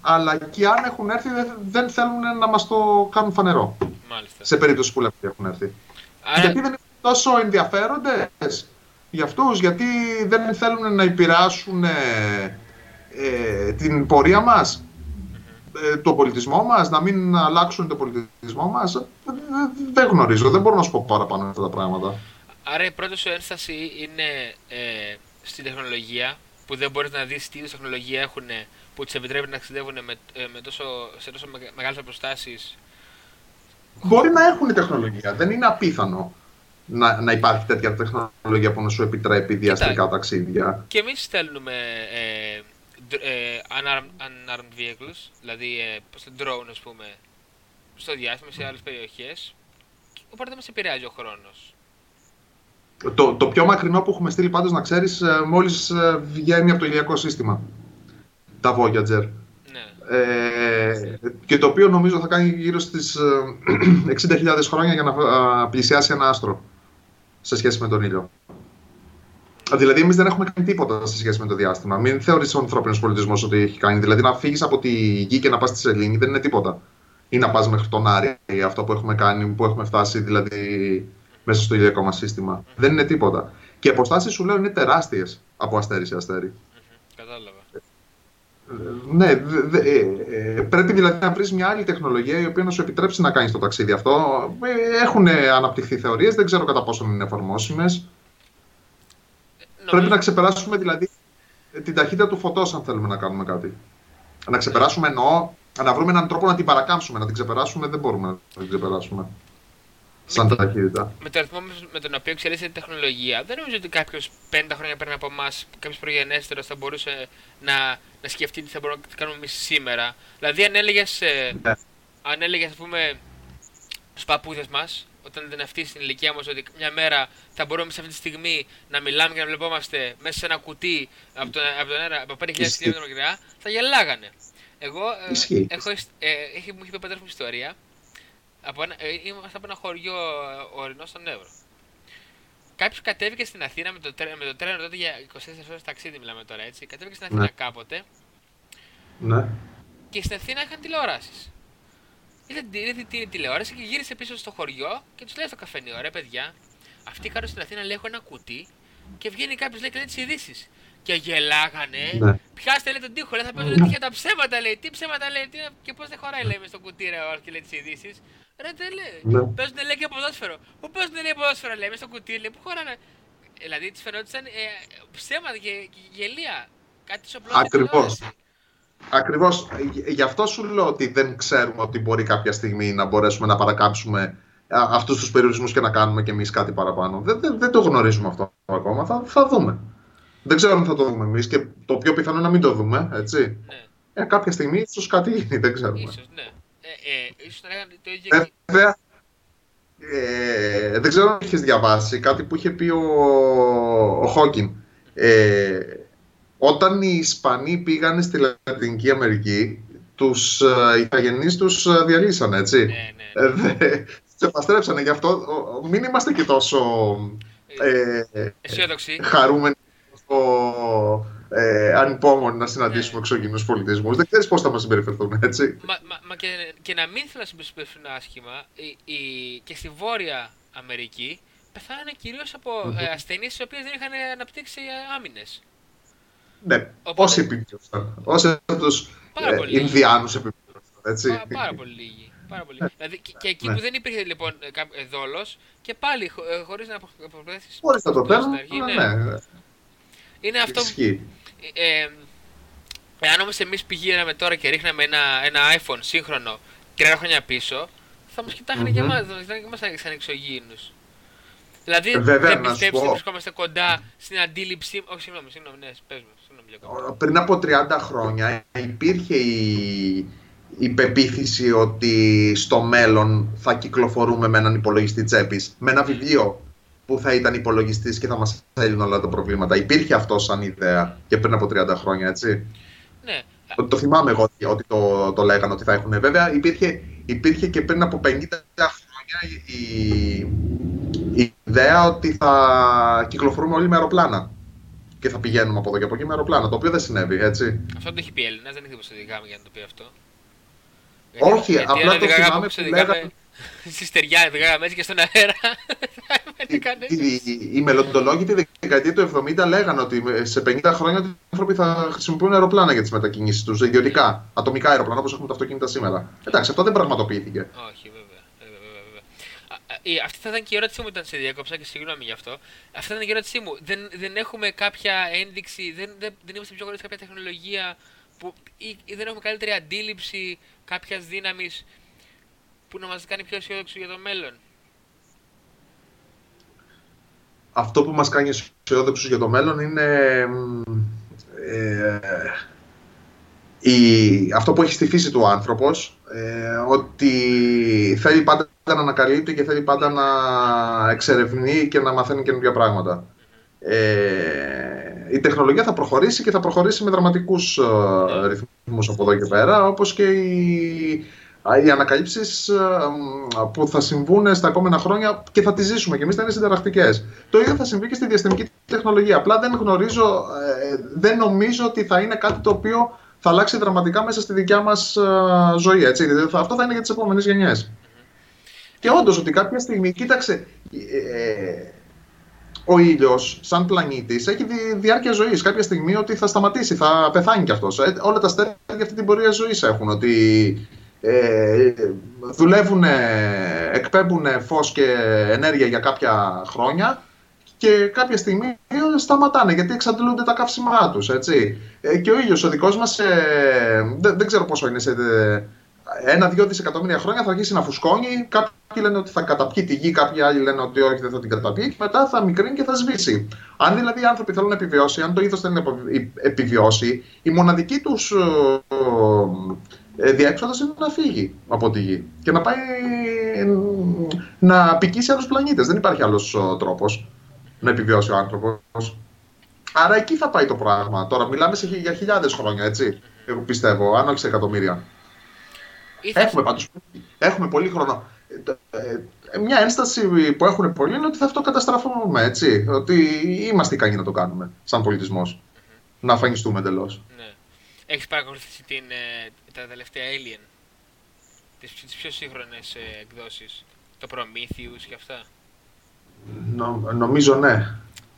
αλλά και αν έχουν έρθει δεν θέλουν να μας το κάνουν φανερό. Μάλιστα. Σε περίπτωση που λέμε ότι έχουν έρθει. Άρα... Γιατί δεν είναι τόσο ενδιαφέροντες για αυτούς, γιατί δεν θέλουν να επηρεάσουν ε, ε, την πορεία μας, ε, το πολιτισμό μας, να μην αλλάξουν το πολιτισμό μας. Δεν γνωρίζω, δεν μπορώ να σου πω παραπάνω αυτά τα πράγματα. Άρα η πρώτη σου ένσταση είναι ε, στην τεχνολογία, που δεν μπορείς να δεις τι είδους τεχνολογία έχουν που τους επιτρέπει να ταξιδεύουν με, με τόσο, σε τόσο μεγάλες αποστάσεις. Μπορεί να έχουν τεχνολογία, δεν είναι απίθανο να, να υπάρχει τέτοια τεχνολογία που να σου επιτρέπει διαστικά ταξίδια. Και εμείς στέλνουμε ε, ε, unarmed, unarmed vehicles, δηλαδή ε, πώς drone ας πούμε, στο διάστημα σε άλλες περιοχές, οπότε δεν μας επηρεάζει ο χρόνος. Το, το πιο μακρινό που έχουμε στείλει πάντως να ξέρεις ε, μόλις ε, βγαίνει από το ηλιακό σύστημα. Τα Voyager. Ναι. Ε, και το οποίο νομίζω θα κάνει γύρω στις <clears throat> 60.000 χρόνια για να πλησιάσει ένα άστρο σε σχέση με τον ήλιο. Δηλαδή, εμείς δεν έχουμε κάνει τίποτα σε σχέση με το διάστημα. Μην θεωρήσει ο ανθρώπινος πολιτισμός ότι έχει κάνει. Δηλαδή, να φύγεις από τη γη και να πας στη Σελήνη δεν είναι τίποτα. Ή να πας μέχρι τον Άρη, αυτό που έχουμε κάνει, που έχουμε φτάσει δηλαδή μέσα στο ηλιακό μας σύστημα. Δεν είναι τίποτα. Και οι αποστάσεις σου λέω είναι τεράστιες από αστέρι σε αστέρι. Κατάλαβα. Ναι, δε, ε, ε, πρέπει δηλαδή να βρεις μια άλλη τεχνολογία η οποία να σου επιτρέψει να κάνεις το ταξίδι αυτό. Ε, έχουν αναπτυχθεί θεωρίες, δεν ξέρω κατά πόσο είναι εφαρμόσιμες. Πρέπει να ξεπεράσουμε δηλαδή την ταχύτητα του φωτός, αν θέλουμε να κάνουμε κάτι. Να ξεπεράσουμε εννοώ, να βρούμε έναν τρόπο να την παρακάμψουμε. Να την ξεπεράσουμε δεν μπορούμε να την ξεπεράσουμε. Σαν με, ταχύτητα. Με το αριθμό με τον οποίο εξελίσσεται η τεχνολογία, δεν νομίζω ότι κάποιος 50 χρόνια πριν από εμάς, κάποιος προγενέστερος θα μπορούσε να, να σκεφτεί τι θα μπορούμε να κάνουμε εμείς σήμερα. Δηλαδή, αν έλεγες, ε, ναι. αν έλεγες, ας πούμε, στους παππούδες μας, όταν ήταν αυτή στην ηλικία μας, ότι μια μέρα θα μπορούμε σε αυτή τη στιγμή να μιλάμε και να βλεπόμαστε μέσα σε ένα κουτί από τον, από τον αέρα από 5.000 χιλιόμετρα μακριά, θα γελάγανε. Εγώ ε, έχω, ε, έχει, μου έχει πει ο πατέρας μου ιστορία. Από ένα, ε, είμαστε από ένα χωριό ε, ορεινό στον Εύρο. Κάποιος κατέβηκε στην Αθήνα με το, τρένο, με το τρένο τότε για 24 ώρες ταξίδι, μιλάμε τώρα έτσι. Κατέβηκε στην Αθήνα ναι. κάποτε. Ναι. Και στην Αθήνα είχαν τηλεοράσεις είδε, είδε την τηλεόραση και γύρισε πίσω στο χωριό και τους λέει στο καφενείο: Ρε παιδιά, αυτή κάτω στην Αθήνα λέει: Έχω ένα κουτί και βγαίνει κάποιος λέει και λέει τις ειδήσεις. Και γελάγανε. Ναι. Πιάστε λέει τον τοίχο, λέει, θα παίζουν ναι. τα ψέματα λέει. Τι ψέματα λέει, τι, και πώς δεν χωράει λέει μες στο κουτί ρε, και λέει τις ειδήσεις. Ρε δεν λέει. Ναι. Παίζουν λέει και ποδόσφαιρο. Πού παίζουν λέει ποδόσφαιρο λέει, μες στο κουτί λέει, πού χωράνε. Δηλαδή τη φαινόταν ε, ψέματα και, και γελία. Κάτι σοπλό. Ακριβώς. Ακριβώς. Γι' αυτό σου λέω ότι δεν ξέρουμε ότι μπορεί κάποια στιγμή να μπορέσουμε να παρακάμψουμε αυτούς τους περιορισμούς και να κάνουμε κι εμείς κάτι παραπάνω. Δεν, δεν, δεν, το γνωρίζουμε αυτό ακόμα. Θα, θα δούμε. Δεν ξέρω αν θα το δούμε εμείς και το πιο πιθανό να μην το δούμε, έτσι. Ναι. Ε, κάποια στιγμή ίσως κάτι γίνει, δεν ξέρουμε. Ίσως, ναι. Ε, ε, ίσως να το ίδιο. Βέβαια, ε, δεν ξέρω αν έχεις διαβάσει κάτι που είχε πει ο, ο Χόκκιν. Ε, όταν οι Ισπανοί πήγαν στη Λατινική Αμερική, τους ε, ηθαγενείς τους ε, διαλύσανε, έτσι. Ναι, ναι. Ε, σε επαστρέψανε γι' αυτό. Μην είμαστε και τόσο ε, χαρούμενοι, τόσο ε, ανυπόμονοι να συναντήσουμε ναι. εξωγενούς πολιτισμούς. Δεν ξέρεις πώς θα μας συμπεριφερθούν, έτσι. Μα, μα, μα και, και, να μην θέλουν να συμπεριφερθούν άσχημα, η, η, και στη Βόρεια Αμερική πεθάνανε κυρίως από ε, ασθενείς οι οποίες δεν είχαν αναπτύξει ε, άμυνες. Ναι, Οπότε- όσοι επιβίωσαν. Όσοι από τους Πάρα ε, πολύ. Ινδιάνους επιβίωσαν, έτσι. Πά- πάρα πολύ λίγοι. Πάρα πολύ. δηλαδή και, και εκεί Ναι. που δεν υπήρχε λοιπόν ε, κά- ε, δόλος και πάλι χω, ε, χωρίς να απο- αποπλέσεις Χωρίς να το στην παίρνουν, αρχή, ναι, ναι. Είναι αυτό που Ισχύει. Ε, ε, εάν όμως εμείς πηγαίναμε τώρα και ρίχναμε ένα, ένα iPhone σύγχρονο τρία χρόνια πίσω, θα μας κοιτάγανε και Μμμ. εμά, θα μας κοιτάγανε και εμά σαν εξωγήινους. Δηλαδή, Ε, βέβαια, δεν να σου πιστεύει πω. ότι βρισκόμαστε κοντά στην αντίληψη. Όχι, συγγνώμη, συγγνώμη, ναι, πες μου, συγγνώμη για ακόμα. Πριν από 30 χρόνια υπήρχε η, η πεποίθηση ότι στο μέλλον θα κυκλοφορούμε με έναν υπολογιστή τσέπης, με ένα βιβλίο που θα ήταν υπολογιστής και θα μας έλυνε όλα τα προβλήματα. Υπήρχε αυτό σαν ιδέα και πριν από 30 χρόνια, έτσι; Ναι, Το, το θυμάμαι εγώ ότι- ότι το, το λέγανε ότι θα έχουν. Βέβαια, υπήρχε, υπήρχε και πριν από 50 χρόνια η, η ιδέα ότι θα κυκλοφορούμε όλοι με αεροπλάνα. Και θα πηγαίνουμε από εδώ και από εκεί με αεροπλάνα, το οποίο δεν συνέβη, έτσι. αυτό το έχει πει Έλληνας, δεν έχει οδηγάμε για να το πει αυτό. Όχι, απλά αν το οδηγάγαμε θυμάμαι όπως που οδηγάμε λέγανε- <laughs> Στη στεριά, οδηγάγαμε έτσι και στον αέρα. θα <laughs> έμενε Οι, κανένας. οι, οι μελλοντολόγοι τη δεκαετία του 70 λέγανε ότι σε 50 χρόνια οι άνθρωποι θα χρησιμοποιούν αεροπλάνα για τις μετακινήσεις τους, ιδιωτικά, ατομικά αεροπλάνα όπως έχουμε τα αυτοκίνητα σήμερα. Εντάξει, αυτό δεν πραγματοποιήθηκε. Όχι, βέβαια. βέβαια, βέβαια, βέβαια. Α, α, η- Αυτή θα ήταν και η ερώτησή μου όταν σε διέκοψα και συγγνώμη γι' αυτό. Αυτή θα ήταν και η ερώτησή μου. Δεν, δεν έχουμε κάποια ένδειξη, δεν, δεν, δεν είμαστε πιο κοντά σε κάποια τεχνολογία που, ή, ή δεν έχουμε καλύτερη αντίληψη κάποιας δύναμης που να μας κάνει πιο αισιόδοξο για το μέλλον; Αυτό που μας κάνει αισιόδοξους για το μέλλον είναι μ, ε, η, αυτό που έχει στη φύση του ο άνθρωπος, ε, ότι θέλει πάντα να ανακαλύπτει και θέλει πάντα να εξερευνεί και να μαθαίνει καινούργια πράγματα. Ε, η τεχνολογία θα προχωρήσει και θα προχωρήσει με δραματικούς ε, ρυθμούς από εδώ και πέρα, όπως και οι, οι ανακαλύψεις ε, μ, που θα συμβούν στα επόμενα χρόνια και θα τις ζήσουμε και εμείς θα είναι συνταρακτικές. Το ίδιο θα συμβεί και στη διαστημική τεχνολογία. Απλά δεν γνωρίζω, ε, δεν νομίζω ότι θα είναι κάτι το οποίο θα αλλάξει δραματικά μέσα στη δικιά μας ε, ζωή. Έτσι. Δηλαδή, θα- Αυτό θα είναι για τις επόμενες γενιές. Και όντως ότι κάποια στιγμή, κοίταξε, ε, ο ήλιος, σαν πλανήτης, έχει δι- διάρκεια ζωής. Κάποια στιγμή ότι θα σταματήσει, θα πεθάνει κι αυτός. όλα τα αστέρια αυτή την πορεία ζωής έχουν. Ότι ε, δουλεύουν, εκπέμπουν φως και ενέργεια για κάποια χρόνια και κάποια στιγμή σταματάνε γιατί εξαντλούνται τα καύσιμά τους, έτσι. Ε, και ο ήλιος ο δικός μας, ε, δεν, δεν ξέρω πόσο είναι, σε ε, ένα-δυο δισεκατομμύρια χρόνια θα αρχίσει να φουσκώνει. Κάποιοι λένε ότι θα καταπιεί τη γη, κάποιοι άλλοι λένε ότι όχι, δεν θα την καταπιεί και μετά θα μικρύνει και θα σβήσει. Αν δηλαδή οι άνθρωποι θέλουν να επιβιώσει, αν το είδος θέλει να επι- επιβιώσει, η μοναδική τους ε, διέξοδος είναι να φύγει από τη γη και να πάει ε, να πικήσει άλλους πλανήτες. Δεν υπάρχει άλλος ε, τρόπος να επιβιώσει ο άνθρωπος. Άρα εκεί θα πάει το πράγμα. Τώρα μιλάμε σε, χι- για χιλιάδες χρόνια, έτσι. Εγώ πιστεύω, αν όχι σε εκατομμύρια. Ή θα- Έχουμε πάντως, έχουμε πολύ χρόνο. Ε, το- ε, μια ένσταση που έχουν πολλοί είναι ότι θα αυτοκαταστραφούμε, έτσι. Ότι είμαστε ικανοί να το κάνουμε, σαν πολιτισμός. Να αφανιστούμε εντελώς. Ναι. Έχεις παρακολουθήσει την, ε, τα τελευταία Alien, τις, τις πιο σύγχρονες ε, εκδόσεις, το Prometheus και αυτά; Νο, νομίζω ναι.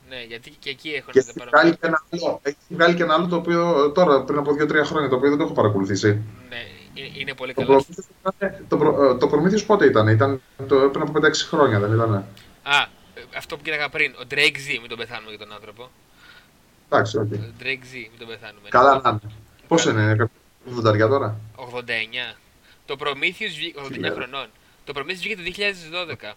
Ναι, γιατί και εκεί έχουν Και τα έχει παρόμοια. βγάλει, και ένα άλλο, έχει βγάλει και ένα άλλο το οποίο τώρα πριν από 2-3 χρόνια το οποίο δεν το έχω παρακολουθήσει. Ναι, είναι, είναι πολύ Το καλό. Prometheus ήταν- Το, προ- ε, το Prometheus πότε ήταν, ήταν το, πριν από 5-6 χρόνια, δεν ήταν. Α, ε, αυτό που κοίταγα πριν, ο Drake Z, μην τον πεθάνουμε για τον άνθρωπο. Εντάξει, οκ. Ο Drake Z, μην τον πεθάνουμε. Καλά να είναι. Πόσο είναι, είναι 80 τώρα; 89. Το Prometheus βγήκε 89 Ναι. χρονών. Το Prometheus βγήκε το 2012.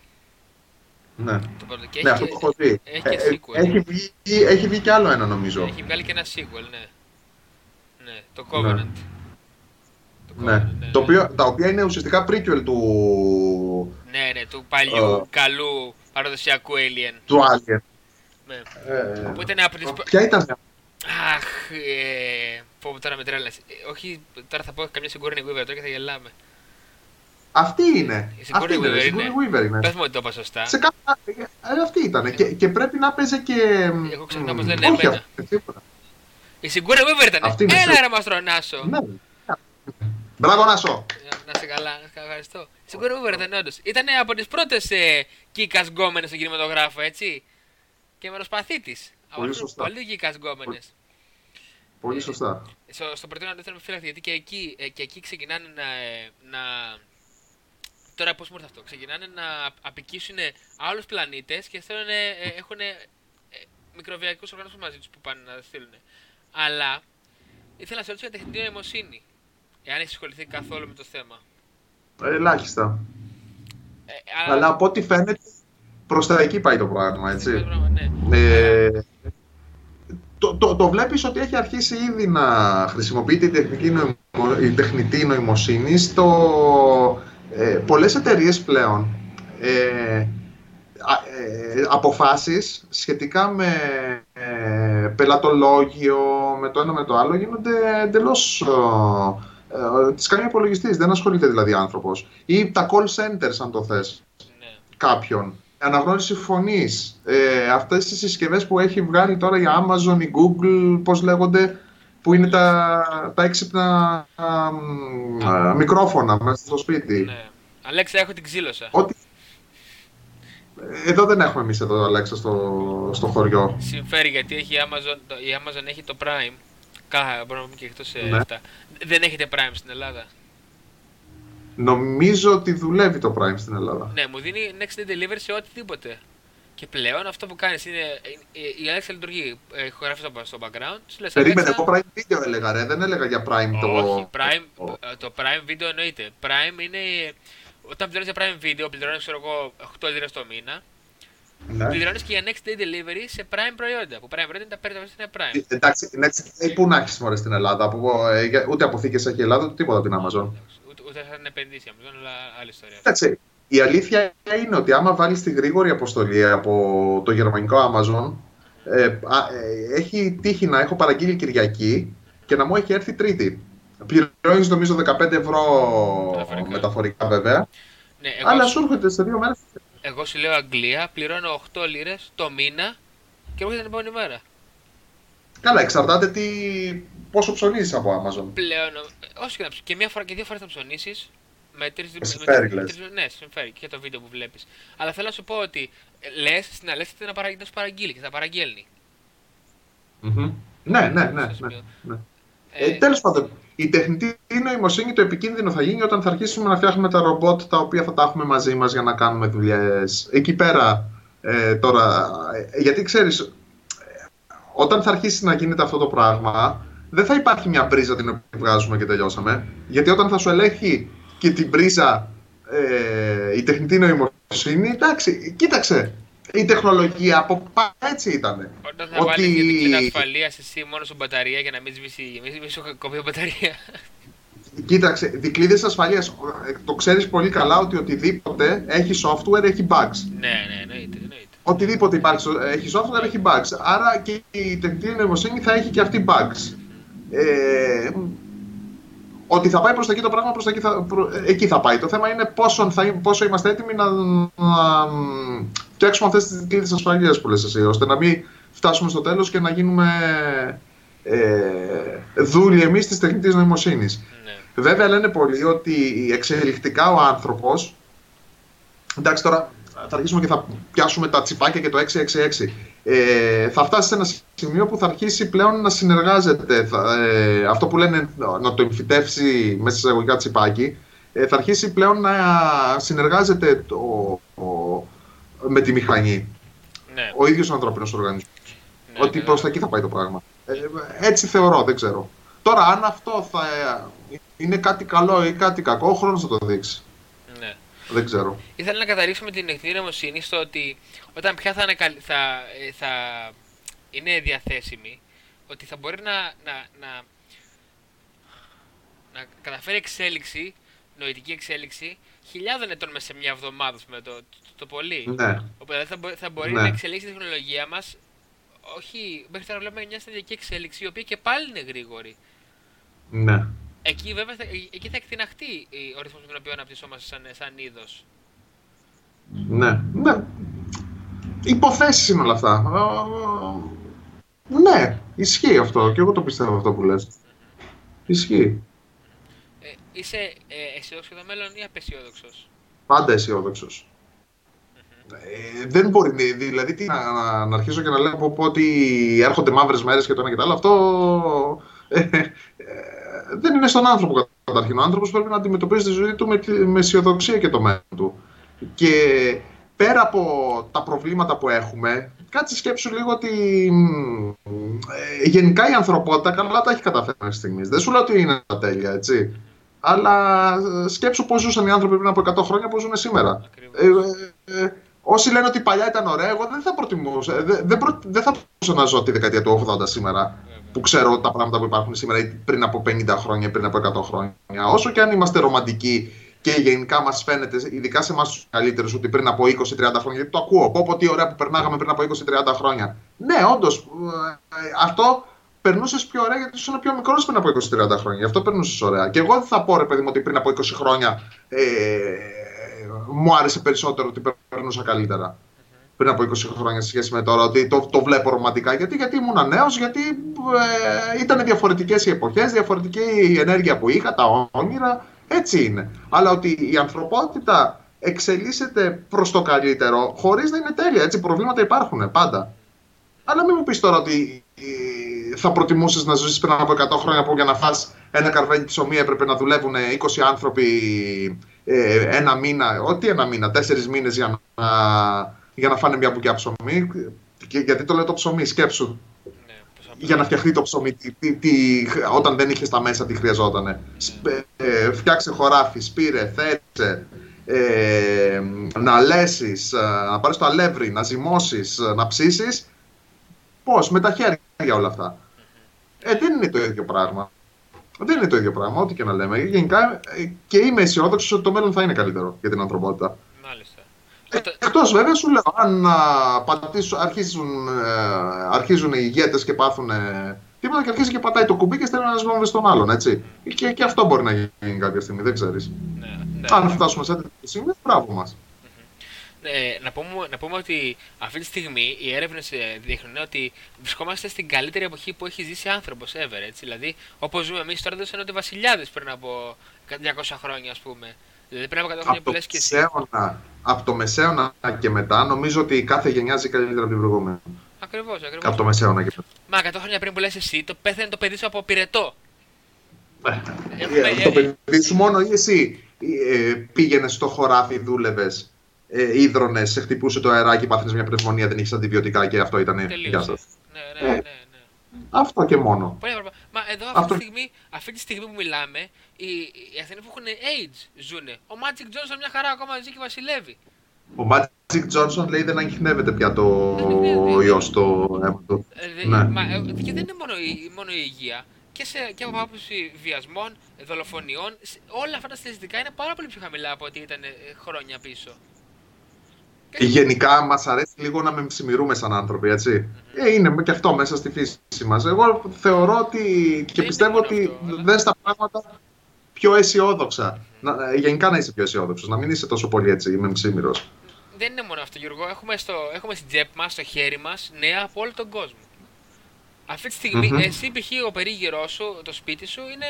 Ναι. Το πρώτο. Και Ναι, έχει, αυτό το έχω δει. έχει και Ε, ε, sequel. Έχει βγει, έχει βγει κι άλλο ένα νομίζω. έχει βγάλει και ένα sequel, ναι. Ναι, το Covenant. Το Ναι. Covenant, Το οποίο, τα οποία είναι ουσιαστικά prequel του, Ναι, ναι, του παλιού, Ε. καλού, παραδοσιακού Alien. του Alien. Ναι. Ε, Που ήταν από τις... ποια ήταν Αχ, ε, πω πω τώρα με τρέλας. Ε, όχι, τώρα θα πω καμιά Sigourney Weaver τώρα και θα γελάμε. Αυτή είναι. Η Sigourney Αυτή είναι. Weaver η είναι. Sigourney Weaver είναι. Πες μου ότι το είπα σωστά. Σε κάποια... ε, αυτή ήταν. Και, και πρέπει να παίζε και... Εγώ ξεχνάω πως μ, λένε όχι εμένα. αυτή, τίποτα. Η Sigourney Weaver ήταν. Αυτή είναι. Έλα ρε Μαστρονάσο. Ναι. Μπράβο Νάσο. Να σε καλά, να σε ευχαριστώ. Στην Κούρβο ήταν όντως. Ήταν από τις πρώτες ε, κύκα γκόμενες στον κινηματογράφο, έτσι. Και μεροσπαθή της. Πολύ σωστά. Πολύ κύκα γκόμενες. Πολύ σωστά. Ε, στο, στο πρωτεύον αντίθετο με γιατί και εκεί, ε, και εκεί ξεκινάνε να, ε, να Τώρα πώς μου ήρθε αυτό. Ξεκινάνε να απικήσουν άλλους πλανήτες και θέλουν, ε, έχουν ε, μικροβιακούς οργανισμούς μαζί τους που πάνε να στείλουν. Αλλά ήθελα να σε ρωτήσω για τεχνητή νοημοσύνη. Εάν έχεις ασχοληθεί καθόλου με το θέμα. Ελάχιστα. Ε, αλλά... αλλά από ό,τι φαίνεται προς τα εκεί πάει το πράγμα, έτσι. ναι. ε, το, το, το βλέπεις ότι έχει αρχίσει ήδη να χρησιμοποιείται η τεχνητή, νοημο, η τεχνητή νοημοσύνη στο... Ε, πολλές εταιρείες πλέον ε, ε, αποφάσεις σχετικά με ε, πελατολόγιο, με το ένα με το άλλο, γίνονται εντελώς ε, τις κάνει ο υπολογιστής, δεν ασχολείται δηλαδή άνθρωπος. Ή τα call centers, αν το θες. Ναι. Κάποιον. Αναγνώριση φωνής. Ε, Αυτές τι συσκευές που έχει βγάλει τώρα η Amazon, η Google, πώς λέγονται, που είναι τα, τα έξυπνα α, μικρόφωνα μέσα στο σπίτι. Ναι. Αλέξα, έχω την ξύλωσα. Ότι... Εδώ δεν έχουμε εμείς εδώ, Αλέξα, στο, στο χωριό. Συμφέρει γιατί έχει η Amazon, η Amazon έχει το Prime Κάχα, μπορούμε να πούμε και εκτός ναι. αυτά. Δεν έχετε Prime στην Ελλάδα; Νομίζω ότι δουλεύει το Prime στην Ελλάδα. Ναι, μου δίνει next day delivery σε οτιδήποτε. Και πλέον αυτό που κάνεις είναι. Η Alexa λειτουργεί. Έχω γράφει στο background. Λες, Περίμενε, εγώ Prime Video έλεγα, ρε. Δεν έλεγα για Prime το. Όχι, Prime, το Prime Video εννοείται. Prime είναι. Όταν πληρώνεις για Prime Video, πληρώνεις ξέρω εγώ 8 λίρες το μήνα. Ναι. Πληρώνεις και για next day delivery σε prime προϊόντα. Που prime προϊόντα τα παίρνει στην prime. Ε, εντάξει, next day πού να έχεις μόλι στην Ελλάδα. Που, ε, ούτε αποθήκες έχει η Ελλάδα, ούτε τίποτα από την Amazon. Ούτε, ούτε θα την επενδύσει Amazon, αλλά άλλη ιστορία. Εντάξει, η αλήθεια είναι ότι άμα βάλει τη γρήγορη αποστολή από το γερμανικό Amazon, ε, ε, έχει τύχει να έχω παραγγείλει Κυριακή και να μου έχει έρθει Τρίτη. Πληρώνεις νομίζω 15 ευρώ μεταφορικά, μεταφορικά βέβαια. Ναι, εγώ... Αλλά σου έρχεται σε δύο μέρες εγώ σου λέω Αγγλία, πληρώνω 8 λίρες το μήνα και έρχεται την επόμενη μέρα. Καλά, εξαρτάται τι... πόσο ψωνίζεις από Amazon. Πλέον, όσο και να ψωνίσει. Και μία φορά και δύο φορές θα ψωνίσεις. Με τρει Συμφέρει, με, Ναι, συμφέρει και το βίντεο που βλέπεις. Αλλά θέλω να σου πω ότι λες στην Αλέξη να, παραγγείλει, να σου παραγγείλει και θα παραγγέλνει. Mm-hmm. Ναι, ναι, ναι. ναι, ναι. Ε, ε, Τέλος πάντων, η τεχνητή νοημοσύνη το επικίνδυνο θα γίνει όταν θα αρχίσουμε να φτιάχνουμε τα ρομπότ τα οποία θα τα έχουμε μαζί μας για να κάνουμε δουλειές. Εκεί πέρα ε, τώρα, ε, γιατί ξέρεις, ε, όταν θα αρχίσει να γίνεται αυτό το πράγμα, δεν θα υπάρχει μια πρίζα την οποία βγάζουμε και τελειώσαμε. Γιατί όταν θα σου ελέγχει και την πρίζα ε, η τεχνητή νοημοσύνη, εντάξει, κοίταξε, η τεχνολογία από πάνω έτσι ήταν. Όταν θα ότι... βάλεις την ασφαλεία εσύ μόνο σου μπαταρία για να μην σβήσει, μην σου κοπεί μπαταρία. Κοίταξε, δικλείδες ασφαλείας. Το ξέρεις πολύ καλά ότι οτιδήποτε έχει software έχει bugs. Ναι, ναι, εννοείται. εννοείται. Οτιδήποτε υπάρχει, έχει software έχει bugs. Άρα και η τεχνητή νοημοσύνη θα έχει και αυτή bugs. Ε, ότι θα πάει προς τα εκεί το πράγμα, προς τα εκεί, θα, προ, εκεί θα πάει. Το θέμα είναι πόσο, θα, πόσο είμαστε έτοιμοι να, να φτιάξουμε αυτές τις κλίδε ασφαλείας που λες εσύ, ώστε να μην φτάσουμε στο τέλος και να γίνουμε ε, δούλοι εμείς της τεχνητής νοημοσύνης. Ναι. Βέβαια, λένε πολλοί ότι εξελικτικά ο άνθρωπος. Εντάξει, τώρα θα αρχίσουμε και θα πιάσουμε τα τσιπάκια και το 666. Ε, θα φτάσει σε ένα σημείο που θα αρχίσει πλέον να συνεργάζεται. Θα, ε, αυτό που λένε να το εμφυτεύσει μέσα σε εγωγικά τσιπάκι, ε, θα αρχίσει πλέον να συνεργάζεται το, με τη μηχανή. Ναι. Ο ίδιος ο ανθρώπινος οργανισμός. Ναι, ότι ναι, προς τα εκεί θα πάει το πράγμα. Ε, έτσι θεωρώ, δεν ξέρω. Τώρα, αν αυτό θα είναι κάτι καλό ή κάτι κακό, ο χρόνος θα το δείξει. Δεν ξέρω. Ήθελα να καταρρύψουμε την εκτινή νοημοσύνη στο ότι όταν πια θα είναι, θα, ε, θα είναι διαθέσιμη, ότι θα μπορεί να, να, να, να καταφέρει εξέλιξη, νοητική εξέλιξη, χιλιάδων ετών μέσα σε μια εβδομάδα με το, το, το, πολύ. Ναι. Οπότε θα, θα μπορεί ναι. να εξελίξει τη τεχνολογία μας. Όχι, μέχρι τώρα βλέπουμε μια σταδιακή εξέλιξη, η οποία και πάλι είναι γρήγορη. Ναι. Εκεί βέβαια θα, εκεί θα εκτιναχτεί ο ρυθμός με τον οποίο αναπτυσσόμαστε σαν, σαν είδος. Ναι, ναι. Υποθέσεις είναι όλα αυτά. Ναι, ισχύει αυτό και εγώ το πιστεύω αυτό που λες. Ισχύει. Ε, είσαι ε, αισιόδοξο για το μέλλον ή απεσιόδοξος; Πάντα αισιόδοξος. Ε, δεν μπορεί, δηλαδή τι, να, να αρχίσω και να λέω πω, ότι έρχονται μαύρες μέρες και το ένα και το άλλο. Αυτό ε, ε, δεν είναι στον άνθρωπο καταρχήν. Ο άνθρωπος πρέπει να αντιμετωπίζει τη ζωή του με, με αισιοδοξία και το μέλλον του. Και πέρα από τα προβλήματα που έχουμε, κάτσε σκέψου λίγο ότι ε, γενικά η ανθρωπότητα καλά τα έχει καταφέρει μέχρι στιγμής. Δεν σου λέω ότι είναι τα τέλεια, έτσι. Αλλά ε, σκέψου πώς ζούσαν οι άνθρωποι πριν από 100 χρόνια, πώ ζουν σήμερα. Ε, ε, ε, όσοι λένε ότι παλιά ήταν ωραία, εγώ δεν θα προτιμούσα. Δεν, δεν, προ, δεν θα μπορούσα να ζω τη δεκαετία του 80 σήμερα, που ξέρω τα πράγματα που υπάρχουν σήμερα ή πριν από 50 χρόνια ή πριν από 100 χρόνια. Όσο και αν είμαστε ρομαντικοί και γενικά μας φαίνεται, ειδικά σε εμάς τους καλύτερους, ότι πριν από 20-30 χρόνια. Γιατί το ακούω. Πω, πω τι ωραία που περνάγαμε πριν από 20-30 χρόνια. Ναι, όντως. Αυτό περνούσες πιο ωραία γιατί ήσουν πιο μικρός πριν από 20-30 χρόνια. Γι' αυτό περνούσες ωραία. Και εγώ δεν θα πω, ρε παιδί μου, ότι πριν από 20 χρόνια ε, μου άρεσε περισσότερο ότι περνούσα καλύτερα. Πριν από 20 χρόνια σε σχέση με τώρα, ότι το, το βλέπω ρομαντικά. Γιατί, γιατί ήμουν νέος, γιατί ε, ήταν διαφορετικές οι εποχές, διαφορετική η ενέργεια που είχα, τα όνειρα. Έτσι είναι. Αλλά ότι η ανθρωπότητα εξελίσσεται προς το καλύτερο, χωρίς να είναι τέλεια. Έτσι, προβλήματα υπάρχουν πάντα. Αλλά μην μου πεις τώρα ότι ε, θα προτιμούσες να ζήσεις πριν από 100 χρόνια που για να φας ένα καρβέλι ψωμί έπρεπε να δουλεύουν 20 άνθρωποι ε, ένα μήνα, ό,τι ένα μήνα, τέσσερις μήνες για να, για να φάνε μια μπουκιά ψωμί. Και, γιατί το λέω το ψωμί, σκέψου. Ναι, για να φτιαχτεί το ψωμί, τι, τι, όταν δεν είχε τα μέσα, τι χρειαζόταν. Ναι. Ε, φτιάξε χωράφι, σπήρε, θέτσε, ε, να λέσεις, να πάρεις το αλεύρι, να ζυμώσεις, να ψήσεις Πώς, με τα χέρια όλα αυτά. Ε, δεν είναι το ίδιο πράγμα. Δεν είναι το ίδιο πράγμα, ό,τι και να λέμε. Γενικά ε, και είμαι αισιόδοξος ότι το μέλλον θα είναι καλύτερο για την ανθρωπότητα. Μάλιστα. Ε, Εκτός βέβαια σου λέω, αν αρχίζουν, ε, αρχίζουν οι ηγέτες και πάθουν τίποτα και αρχίζει και πατάει το κουμπί και στέλνει ένας βόμβες στον άλλον. Έτσι. Και, και αυτό μπορεί να γίνει κάποια στιγμή, δεν ξέρεις. Ναι, ναι, αν ναι. φτάσουμε σε τέτοια στιγμή, μπράβο μας. Ε, να, πούμε, να πούμε ότι αυτή τη στιγμή οι έρευνες δείχνουν ότι βρισκόμαστε στην καλύτερη εποχή που έχει ζήσει άνθρωπος ever. Έτσι. Δηλαδή, όπως ζούμε εμείς τώρα, δεν σαν ότι βασιλιάδες πριν από 200 χρόνια, ας πούμε. Δηλαδή, πριν από 100 χρόνια που λες και εσύ. Από το μεσαίωνα και μετά, νομίζω ότι κάθε γενιά ζει καλύτερα από την προηγούμενη. Ακριβώς, ακριβώς. Από το μεσαίωνα και μετά. Μα 100 χρόνια πριν που λες εσύ, το πέθανε το παιδί σου από πυρετό. Ε, ε, το παιδί σου μόνο ή εσύ ε, πήγαινες στο χωράφι, δούλευες ε, ίδρωνες, σε χτυπούσε το αεράκι, πάθαινες μια πνευμονία, δεν είχες αντιβιωτικά και αυτό ήταν. Γεια σας. Ναι, ναι, ναι, ναι. Αυτό και μόνο. Πολύ Μα εδώ αυτή, αυτό... τη στιγμή, αυτή τη στιγμή που μιλάμε, οι, οι Αθηνοί που έχουν AIDS ζουνε. Ο Magic Johnson μια χαρά ακόμα ζει και βασιλεύει. Ο Magic Johnson λέει δεν ανοιχνεύεται πια το ιός στο αίμα του. Ε, ναι. Μα, ε, και δεν είναι μόνο η, μόνο η υγεία. Και, σε, και από άποψη βιασμών, δολοφονιών, όλα αυτά τα στατιστικά είναι πάρα πολύ πιο χαμηλά από ό,τι ήταν ε, χρόνια πίσω. Γενικά μας αρέσει λίγο να μεμψημυρούμε σαν άνθρωποι, έτσι. Ε, είναι και αυτό μέσα στη φύση μας. Εγώ θεωρώ ότι και πιστεύω ότι δεν στα πράγματα πιο αισιόδοξα. Να, ε, γενικά να είσαι πιο αισιόδοξος, να μην είσαι τόσο πολύ έτσι μεμψήμυρο. Δεν είναι μόνο αυτό, Γιώργο. Έχουμε, στο, έχουμε στην τσέπη μας, στο χέρι μας, νέα από όλο τον κόσμο. Αυτή τη στιγμη mm-hmm. εσύ π.χ. ο περίγυρός σου, το σπίτι σου, είναι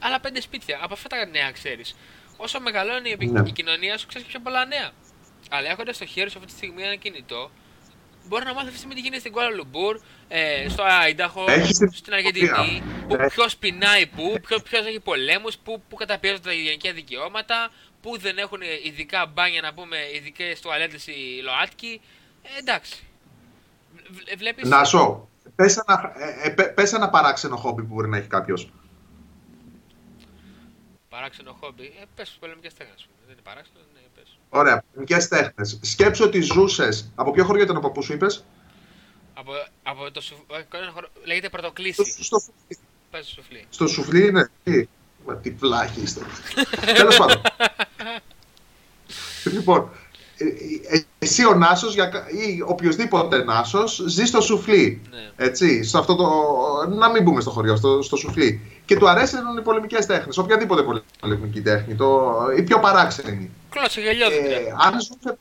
άλλα πέντε σπίτια. Από αυτά τα νέα ξέρεις. Όσο μεγαλώνει η, ναι. η κοινωνία σου, ξέρεις πιο πολλά νέα. Αλλά έχοντας στο χέρι σου αυτή τη στιγμή ένα κινητό, μπορεί να μάθεις αυτή τη στιγμή τι γίνεται στην Κουάλα Λουμπούρ, ε, στο Άινταχο, στην Αργεντινή, που ποιος πεινάει πού, ποιος έχει πολέμους, πού, πού καταπιέζονται τα γενικά δικαιώματα, πού δεν έχουν ειδικά μπάνια να πούμε, ειδικές τουαλέτες οι ΛΟΑΤΚΙ. Ε, εντάξει. Βλέπεις... Να σου, πες ένα, ε, ε πες ένα παράξενο χόμπι που μπορεί να έχει κάποιος. Παράξενο χόμπι. Ε, πες πολεμικές τέχνες. Δεν είναι παράξενο. Ωραία, ποινικές τέχνες. Σκέψω ότι ζούσες. Από ποιο χωριό ήταν ο παππού σου, είπες; Από, από το σουφ... Ε, λέγεται πρωτοκλήση. Στο, στο σουφλί. Πες σουφλί. Στο σουφλί είναι. Τι, Μα, τι πλάχη είστε. <laughs> Τέλος πάντων. λοιπόν, ε, ε, εσύ ο Νάσος ή οποιοδήποτε Νάσος ζει στο σουφλί. Ναι. Έτσι, στο αυτό το, να μην μπούμε στο χωριό, στο, στο σουφλί. Και του αρέσουν οι πολεμικές τέχνες. Οποιαδήποτε πολεμική τέχνη. Το, η πιο παράξενη. Κλώτσε γελιό, ε, αν, ζούσε,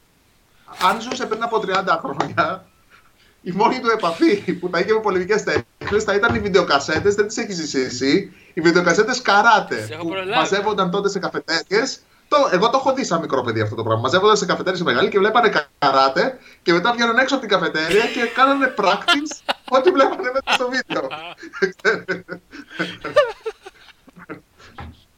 αν ζούσε πριν από 30 χρόνια, η μόνη του επαφή που θα είχε με πολεμικέ τέχνες θα ήταν οι βιντεοκασέτες. Δεν τις έχεις ζήσει εσύ. Οι βιντεοκασέτες καράτε. Που μαζεύονταν τότε σε καφετέρειε Το, εγώ το έχω δει σαν μικρό παιδί αυτό το πράγμα. Μαζεύονταν σε καφετέρια σε μεγάλη και βλέπανε καράτε και μετά βγαίνουν έξω από την καφετέρια και κάνανε practice ό,τι βλέπανε μέσα στο βίντεο. <laughs> <laughs> <laughs>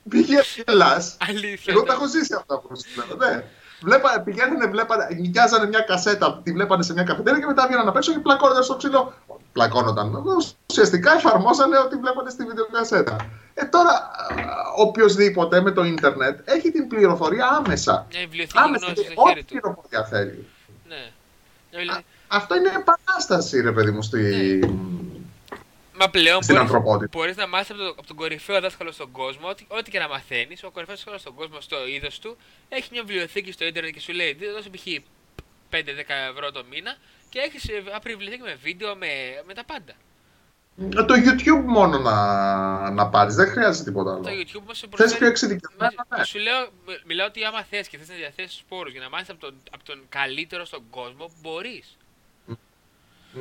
Πήγε Ελλάς. Εγώ τα έχω ζήσει αυτά που σου λέω. Ναι. Βλέπα, πηγαίνουν, βλέπανε, νοικιάζανε μια κασέτα, τη βλέπανε σε μια καφετέρια και μετά βγαίνανε απ' έξω και πλακώνονταν στο ξύλο. Πλακώνονταν. Ουσιαστικά εφαρμόσανε ό,τι βλέπανε στη βιντεοκασέτα. Ε, τώρα, οποιοδήποτε με το ίντερνετ έχει την πληροφορία άμεσα. Ναι, άμεσα και ό,τι πληροφορία θέλει. Ναι. Α, αυτό είναι επανάσταση, ρε παιδί μου, στη... Ναι. Μα πλέον μπορεί μπορείς να μάθεις από, το, από, τον κορυφαίο δάσκαλο στον κόσμο, ό,τι, ό,τι και να μαθαίνεις. Ο κορυφαίο δάσκαλος στον κόσμο, στο είδος του, έχει μια βιβλιοθήκη στο Ιντερνετ και σου λέει: Δώσε π.χ. 5-10 ευρώ το μήνα και έχεις ε, απλή βιβλιοθήκη με βίντεο, με, με τα πάντα. Ε, το YouTube μόνο να, να πάρεις, δεν χρειάζεται τίποτα άλλο. Το YouTube όμως σε προσφέρει. πιο εξειδικευμένο. Ναι. Σου λέω, μιλάω ότι άμα θες και θες να διαθέσεις πόρου για να μάθεις από, τον, από τον καλύτερο στον κόσμο, μπορείς.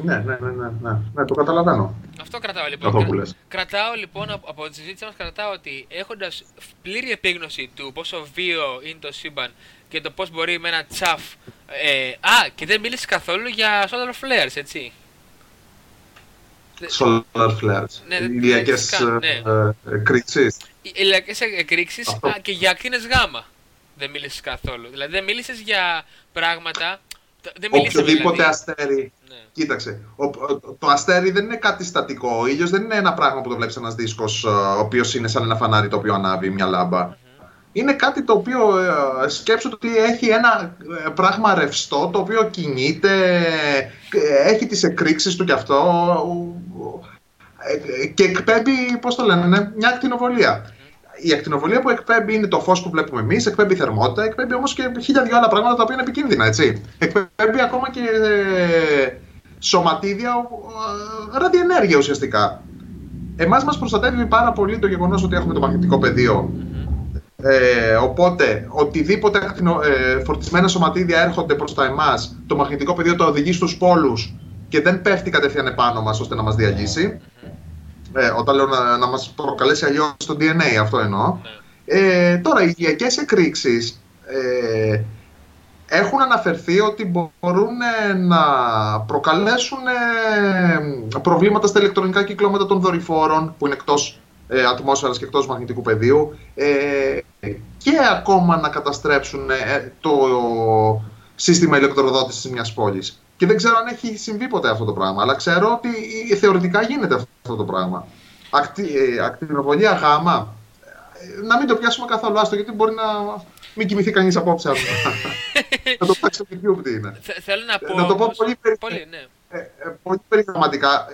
Ναι, ναι, ναι, ναι, ναι, ναι, το καταλαβαίνω. Αυτό κρατάω λοιπόν. Αυτό Κρατάω λοιπόν από, από τη συζήτηση μας κρατάω ότι έχοντας πλήρη επίγνωση του πόσο βίο είναι το σύμπαν και το πώς μπορεί με ένα τσαφ. Ε, α, και δεν μίλησες καθόλου για solar flares, έτσι. Solar flares. Ναι, Ηλιακές ναι. εκρήξεις. Ηλιακές εκρήξεις και για ακτίνες γάμα. Δεν μίλησες καθόλου. Δηλαδή δεν μίλησες για πράγματα. Δεν Οποιοδήποτε δηλαδή. αστέρι. Ναι. Κοίταξε. Ο, το αστέρι δεν είναι κάτι στατικό. Ο ήλιος δεν είναι ένα πράγμα που το βλέπεις ένας δίσκος, ο οποίος είναι σαν ένα φανάρι το οποίο ανάβει μια λάμπα είναι κάτι το οποίο ε, σκέψω ότι έχει ένα ε, πράγμα ρευστό, το οποίο κινείται, ε, έχει τις εκρήξεις του κι αυτό και εκπέμπει, πώς το λένε, ναι, μια ακτινοβολία. Η ακτινοβολία που εκπέμπει είναι το φως που βλέπουμε εμείς, εκπέμπει θερμότητα, εκπέμπει όμως και χίλια δυο άλλα πράγματα τα οποία είναι επικίνδυνα, έτσι. Εκπέμπει ακόμα και σωματίδια, ραδιενέργεια ουσιαστικά. Εμάς μας προστατεύει πάρα πολύ το γεγονός ότι έχουμε το μαγνητικό πεδίο ε, οπότε, οτιδήποτε ε, φορτισμένα σωματίδια έρχονται προς τα εμάς, το μαγνητικό πεδίο το οδηγεί στους πόλους και δεν πέφτει κατευθείαν επάνω μας ώστε να μας διαλύσει. Ε, όταν λέω να, να μας προκαλέσει αλλιώς το DNA, αυτό εννοώ. Ε, τώρα, οι ηλιακές εκρήξεις ε, έχουν αναφερθεί ότι μπορούν ε, να προκαλέσουν ε, προβλήματα στα ηλεκτρονικά κυκλώματα των δορυφόρων που είναι εκτός ε, ατμόσφαιρας και εκτός μαγνητικού πεδίου ε, και ακόμα να καταστρέψουν ε, το σύστημα ηλεκτροδότησης μιας πόλης. Και δεν ξέρω αν έχει συμβεί ποτέ αυτό το πράγμα, αλλά ξέρω ότι θεωρητικά γίνεται αυτό το πράγμα. Ακτι, ε, ακτινοβολία γάμα, ε, να μην το πιάσουμε καθόλου άστο, γιατί μπορεί να μην κοιμηθεί κανείς απόψε. <laughs> να το παίξει στο YouTube τι είναι. Θέλω να πω... Να το πω πολύ, πολύ, ναι. πολύ περιγραμματικά.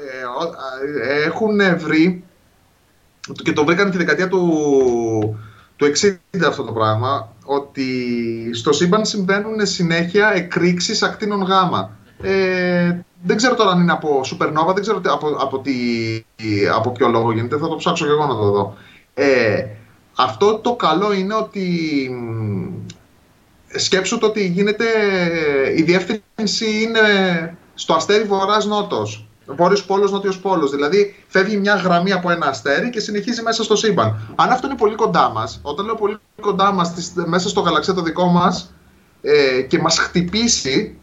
έχουν βρει και το βρήκαν τη δεκαετία του, του 60 αυτό το πράγμα, ότι στο σύμπαν συμβαίνουν συνέχεια εκρήξεις ακτίνων γάμα. Ε, δεν ξέρω τώρα αν είναι από supernova, δεν ξέρω από, από, τι, από ποιο λόγο γίνεται, θα το ψάξω και εγώ να το δω. Ε, αυτό το καλό είναι ότι σκέψου το ότι γίνεται, η διεύθυνση είναι στο αστέρι βορράς-νότος. Βόρειος πόλος, νότιος πόλος. Δηλαδή φεύγει μια γραμμή από ένα αστέρι και συνεχίζει μέσα στο σύμπαν. Αν αυτό είναι πολύ κοντά μας, όταν λέω πολύ κοντά μας, μέσα στο γαλαξία το δικό μας ε, και μας χτυπήσει ε,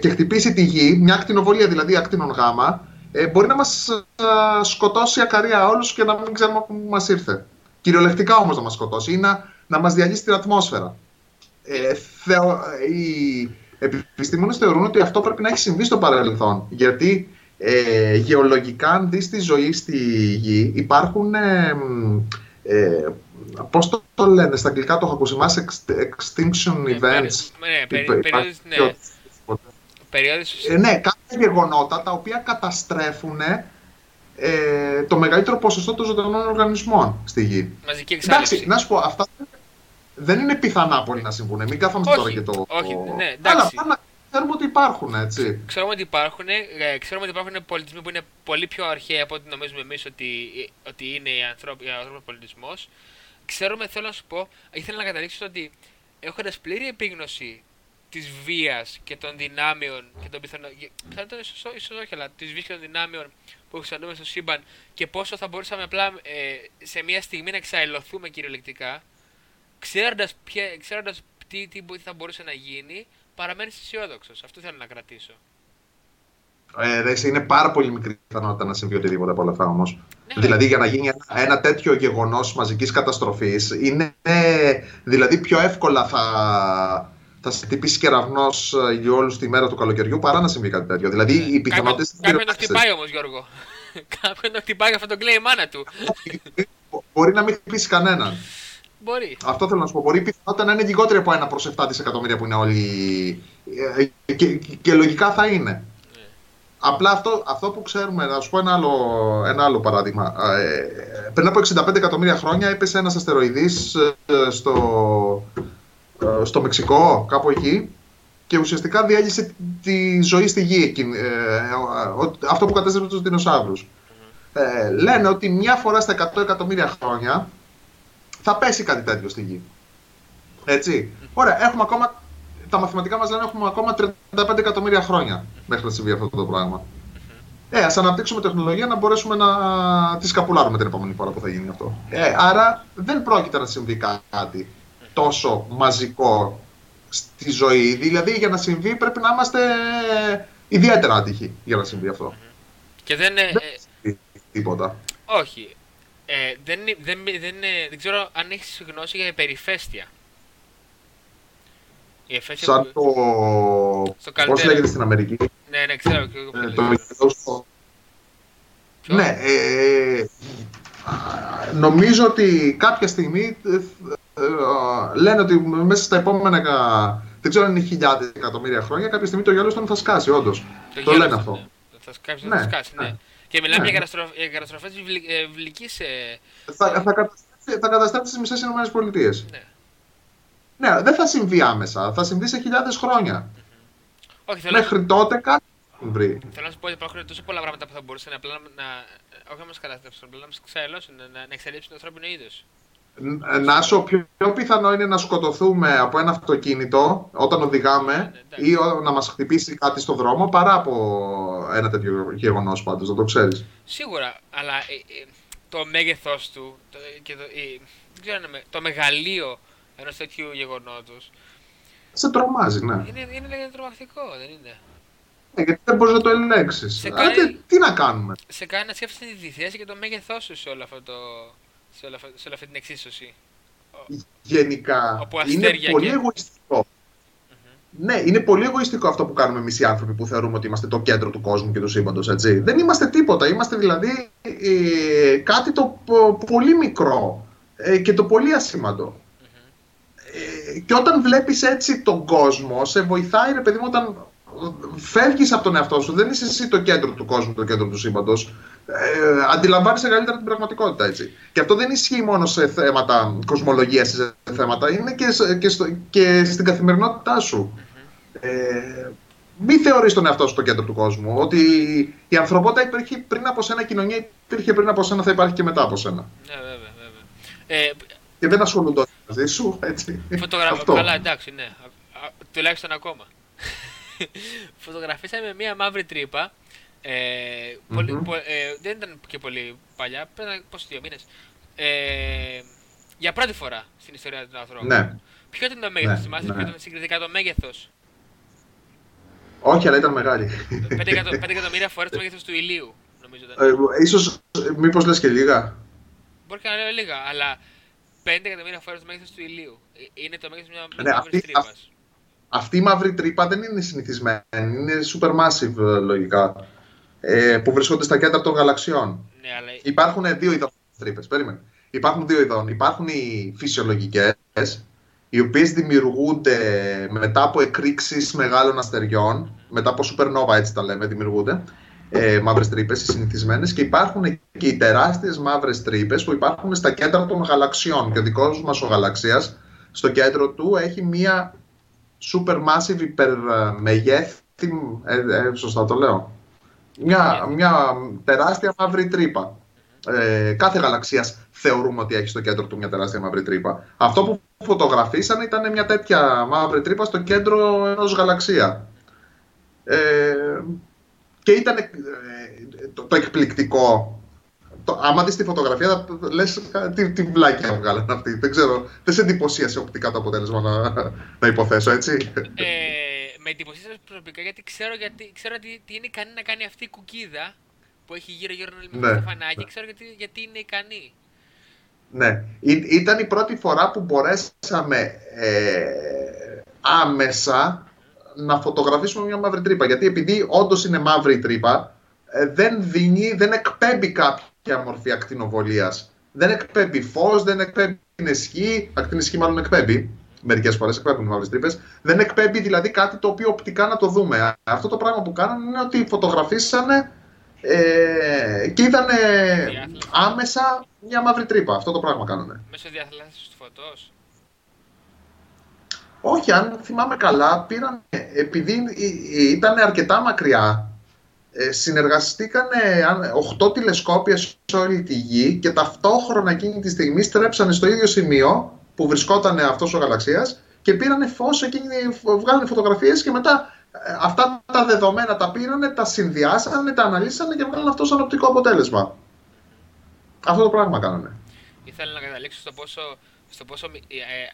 και χτυπήσει τη γη, μια ακτινοβολία δηλαδή ακτίνων γάμα, ε, μπορεί να μας ε, σκοτώσει ακαρία όλους και να μην ξέρουμε πού μας ήρθε. Κυριολεκτικά όμως να μας σκοτώσει ή να, να μας διαλύσει την ατμόσφαιρα. Ε, θεω, η, επιστήμονες θεωρούν ότι αυτό πρέπει να έχει συμβεί στο παρελθόν. Γιατί ε, γεωλογικά, αν δεις τη ζωή στη γη, υπάρχουν. Ε, ε, πώς το, το λένε, στα αγγλικά το έχω ακούσει, mass extinction ναι, events. Ναι, περίοδες, ναι. Ε, ναι, κάποια γεγονότα τα οποία καταστρέφουν ε, το μεγαλύτερο ποσοστό των ζωντανών οργανισμών στη γη. Μαζική εξάρτηση. Εντάξει, να σου πω, αυτά δεν είναι πιθανά πολύ να συμβούν. Μην κάθομαι τώρα και το. Όχι, ναι, εντάξει. Αλλά ξέρουμε ότι υπάρχουν, έτσι. Ξέρουμε ότι υπάρχουν, ε, ξέρουμε ότι υπάρχουν πολιτισμοί που είναι πολύ πιο αρχαίοι από ό,τι νομίζουμε εμείς ότι, ότι είναι ο ανθρώπινο πολιτισμός. Ξέρουμε, θέλω να σου πω, ήθελα να καταλήξω ότι έχοντας πλήρη επίγνωση της βίας και των δυνάμεων και των πιθανών. Πιθανόν ίσως όχι, αλλά της βίας και των δυνάμεων που εξαντλούμε στο σύμπαν και πόσο θα μπορούσαμε απλά ε, σε μια στιγμή να εξαελωθούμε κυριολεκτικά ξέροντας, ξέροντας τι, τι θα μπορούσε να γίνει, παραμένεις αισιόδοξος. Αυτό θέλω να κρατήσω. Ε, ρε, είναι πάρα πολύ μικρή πιθανότητα να συμβεί οτιδήποτε από όλα αυτά όμως. Ναι, δηλαδή για να γίνει ένα, ένα τέτοιο γεγονός μαζικής καταστροφής, είναι δηλαδή πιο εύκολα θα, θα σε τυπήσει κεραυνός ε, για όλους τη μέρα του καλοκαιριού παρά να συμβεί κάτι τέτοιο. Δηλαδή ναι. οι πιθανότητες. Κάποιον το χτυπάει όμως, Γιώργο. <laughs> Κάποιον το χτυπάει αυτό τον κλαίει η μάνα του. Μπορεί να μην χτυπήσει κανέναν. Μπορεί. Αυτό θέλω να σου πω. Μπορεί η πιθανότητα να είναι λιγότερη από 1 προς 7 δισεκατομμύρια που είναι όλοι. Ε, και, και, λογικά θα είναι. Ναι. Απλά αυτό, αυτό που ξέρουμε, να σου πω ένα άλλο, ένα άλλο παράδειγμα. Ε, πριν από 65 εκατομμύρια χρόνια έπεσε ένας αστεροειδής ε, στο, ε, στο Μεξικό, κάπου εκεί, και ουσιαστικά διέλυσε τη ζωή στη γη αυτό που κατέστρεψε τους δεινοσαύρους. Ε, λένε ότι μια φορά στα 100 εκατομμύρια χρόνια θα πέσει κάτι τέτοιο στη γη. Έτσι. Ωραία, έχουμε ακόμα, τα μαθηματικά μας λένε έχουμε ακόμα 35 εκατομμύρια χρόνια μέχρι να συμβεί αυτό το πράγμα. Ε, ας αναπτύξουμε τεχνολογία να μπορέσουμε να τη σκαπουλάρουμε την επόμενη φορά που θα γίνει αυτό. Ε, άρα δεν πρόκειται να συμβεί κάτι τόσο μαζικό στη ζωή. Δηλαδή για να συμβεί πρέπει να είμαστε ιδιαίτερα άτυχοι για να συμβεί αυτό. Και δεν είναι... Δεν τίποτα. Όχι. Ε, δεν, δεν, δεν, δεν ξέρω αν έχεις γνώση για υπερηφέστεια. Η εφέστεια Σαν που... το... Πώς λέγεται στην Αμερική; Ναι, ναι, ξέρω. Και εγώ ε, το Ναι, ε, νομίζω ότι κάποια στιγμή ε, ε, λένε ότι μέσα στα επόμενα δεν ξέρω αν είναι χιλιάδες εκατομμύρια χρόνια, κάποια στιγμή το Yellowstone θα σκάσει, όντως. Το, το λένε αυτό. Ναι. Θα σκάσει, ναι, θα σκάσει, ναι. ναι. Και μιλάμε ναι. για καταστροφές βλική. Ε... Θα, θα, καταστρέψει, θα καταστρέψει τις μισές ΗΠΑ. Ναι. Ναι, δεν θα συμβεί άμεσα. Θα συμβεί σε χιλιάδες χρόνια. Mm-hmm. Όχι, θέλω... Μέχρι τότε κάτι θα βρει. Θέλω να σου πω ότι υπάρχουν τόσο πολλά πράγματα που θα μπορούσαν απλά να, να, όχι να μας καταστρέψουν, απλά να μας ξαελώσουν, να, να εξελίψουν το ανθρώπινο είδος. Νάσο, πιο, πιο πιθανό είναι να σκοτωθούμε από ένα αυτοκίνητο όταν οδηγάμε ναι, ή να μας χτυπήσει κάτι στο δρόμο παρά από ένα τέτοιο γεγονός πάντως, να το ξέρεις. Σίγουρα, αλλά ε, ε, το μέγεθός του το, και το, ε, δεν ξέρω, το μεγαλείο ενός τέτοιου γεγονότος σε τρομάζει, ναι. Είναι, είναι, είναι τρομακτικό, δεν είναι; Ε, γιατί δεν μπορείς να το ελέγξεις. Κάνει... Τι να κάνουμε; Σε κάνει να σκέφτεσαι τη θέση και το μέγεθός σου σε όλο αυτό το, σε, όλη, σε όλη αυτή την εξίσωση. Γενικά είναι πολύ και... εγωιστικό. Ναι, είναι πολύ εγωιστικό αυτό που κάνουμε εμείς οι άνθρωποι που θεωρούμε ότι είμαστε το κέντρο του κόσμου και του σύμπαντος. Δεν είμαστε τίποτα. Είμαστε δηλαδή ε, κάτι το πολύ μικρό ε, και το πολύ ασήμαντο. Ε, και όταν βλέπεις έτσι τον κόσμο, σε βοηθάει ρε παιδί μου όταν φεύγεις από τον εαυτό σου, δεν είσαι εσύ το κέντρο του κόσμου, το κέντρο του σύμπαντος. Ε, αντιλαμβάνεσαι καλύτερα την πραγματικότητα έτσι. Και αυτό δεν ισχύει μόνο σε θέματα κοσμολογίας, σε θέματα, είναι και, και, στο, και στην καθημερινότητά σου. Ε, μην θεωρείς τον εαυτό σου το κέντρο του κόσμου. Ότι η ανθρωπότητα υπήρχε πριν από σένα, η κοινωνία υπήρχε πριν από σένα, θα υπάρχει και μετά από σένα. Ναι, βέβαια, βέβαια. Ε, και δεν ασχολούνται μαζί σου, έτσι. Φωτογραφία. Καλά, εντάξει, ναι. Τουλάχιστον ακόμα. <laughs> φωτογραφίσαμε μία μαύρη τρύπα. Ε, πολύ, mm-hmm. πο, ε, δεν ήταν και πολύ παλιά, πριν πόσο δύο μήνες. Ε, για πρώτη φορά στην ιστορία του ανθρώπου. Ναι. Ποιο ήταν το μέγεθος, ναι, θυμάστε, ναι. ποιο συγκριτικά το μέγεθος; Όχι, αλλά ήταν μεγάλη. 5, εκατομμύρια φορές το <laughs> μέγεθος του ηλίου, νομίζω. Ήταν. Ε, ίσως, μήπως λες και λίγα. Μπορεί και να λέω λίγα, αλλά 5 εκατομμύρια φορέ το μέγεθο του ηλίου. Ε, είναι το μέγεθο μια ναι, μαύρη τρύπα αυτή η μαύρη τρύπα δεν είναι συνηθισμένη, είναι supermassive ε, λογικά, ε, που βρίσκονται στα κέντρα των γαλαξιών. Ναι, αλλά... Υπάρχουν δύο είδων τρύπες, περίμενε. Υπάρχουν δύο ειδών. Υπάρχουν οι φυσιολογικές, οι οποίες δημιουργούνται μετά από εκρήξεις μεγάλων αστεριών, μετά από supernova έτσι τα λέμε, δημιουργούνται, ε, μαύρες τρύπες, οι συνηθισμένες, και υπάρχουν και οι τεράστιες μαύρες τρύπες που υπάρχουν στα κέντρα των γαλαξιών. Και ο δικός μας ο γαλαξίας, στο κέντρο του, έχει μία supermassive υπερμεγέθη, ε, ε, σωστά το λέω, μια, μια τεράστια μαύρη τρύπα. Ε, κάθε γαλαξίας θεωρούμε ότι έχει στο κέντρο του μια τεράστια μαύρη τρύπα. Αυτό που φωτογραφίσαν ήταν μια τέτοια μαύρη τρύπα στο κέντρο ενός γαλαξία. Ε, και ήταν ε, το, το, εκπληκτικό το, άμα δεις τη φωτογραφία, θα λες τι, τι βλάκια βγάλανε αυτή. Δεν ξέρω, δεν σε εντυπωσίασε οπτικά το αποτέλεσμα να, να υποθέσω, έτσι. Ε, με εντυπωσίασε προσωπικά γιατί ξέρω, γιατί, ξέρω τι, τι είναι ικανή να κάνει αυτή η κουκίδα που έχει γύρω-γύρω ένα ναι, φανάκι. Ναι. Ξέρω γιατί, γιατί είναι ικανή. Ναι. Ή, ήταν η πρώτη φορά που μπορέσαμε ε, άμεσα να φωτογραφίσουμε μια μαύρη τρύπα. Γιατί επειδή όντως είναι μαύρη η τρύπα, ε, δεν δίνει, δεν εκπέμπει κάποια μορφή ακτινοβολίας. Δεν εκπέμπει φως, δεν εκπέμπει ισχύ. Ακτινισχύ μάλλον εκπέμπει. Μερικές φορές εκπέμπουν μαύρες τρύπες. Δεν εκπέμπει δηλαδή κάτι το οποίο οπτικά να το δούμε. Αυτό το πράγμα που κάνανε είναι ότι φωτογραφίσανε ε, και είδανε άμεσα μια μαύρη τρύπα. Αυτό το πράγμα κάνανε. Μέσω διαθλάσσης του φωτός. Όχι, αν θυμάμαι καλά, πήραν, επειδή ήταν αρκετά μακριά, ε, συνεργαστήκανε 8 τηλεσκόπια σε όλη τη γη και ταυτόχρονα εκείνη τη στιγμή στρέψανε στο ίδιο σημείο που βρισκόταν αυτός ο γαλαξίας και πήρανε φως, εκείνη, βγάλανε φωτογραφίες και μετά ε, αυτά τα δεδομένα τα πήρανε, τα συνδυάσανε, τα αναλύσανε και βγάλανε αυτό σαν οπτικό αποτέλεσμα. Αυτό το πράγμα κάνανε. Ήθελα να καταλήξω στο πόσο, στο πόσο ε,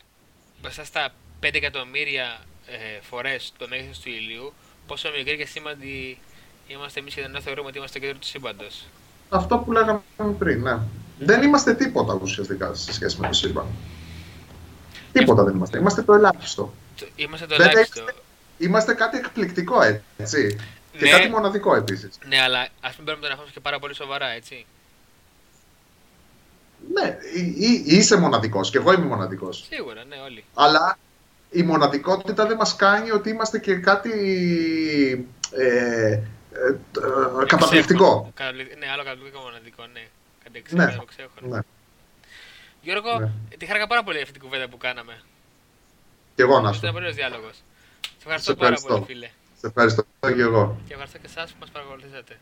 μπροστά στα 5 εκατομμύρια ε, φορές το μέγεθος του ηλίου, πόσο μικρή και σήμαντη είμαστε εμείς και δεν θεωρούμε ότι είμαστε κέντρο του σύμπαντος. Αυτό που λέγαμε πριν, ναι. Δεν είμαστε τίποτα ουσιαστικά σε σχέση με το σύμπαν. Τίποτα δεν είμαστε. Είμαστε το ελάχιστο. Είμαστε το ελάχιστο. Είμαστε, είμαστε κάτι εκπληκτικό, έτσι. Και ναι, κάτι μοναδικό επίσης. Ναι, αλλά ας μην παίρνουμε τον εαυτό και πάρα πολύ σοβαρά, έτσι. Ναι, είσαι μοναδικός και εγώ είμαι μοναδικός. Σίγουρα, ναι, όλοι. Αλλά η μοναδικότητα δεν μας κάνει ότι είμαστε και κάτι ε, ε, ε καταπληκτικό. Ναι, άλλο καταπληκτικό μοναδικό, ναι. Κάτι ναι. ναι. Γιώργο, ναι. τη χάρηκα πάρα πολύ αυτή την κουβέντα που κάναμε. Και εγώ να σου. Ήταν πολύ διάλογος. Σε ευχαριστώ, Σε ευχαριστώ πάρα πολύ, φίλε. Σε ευχαριστώ και εγώ. Και ευχαριστώ και εσάς που μας παρακολουθήσατε.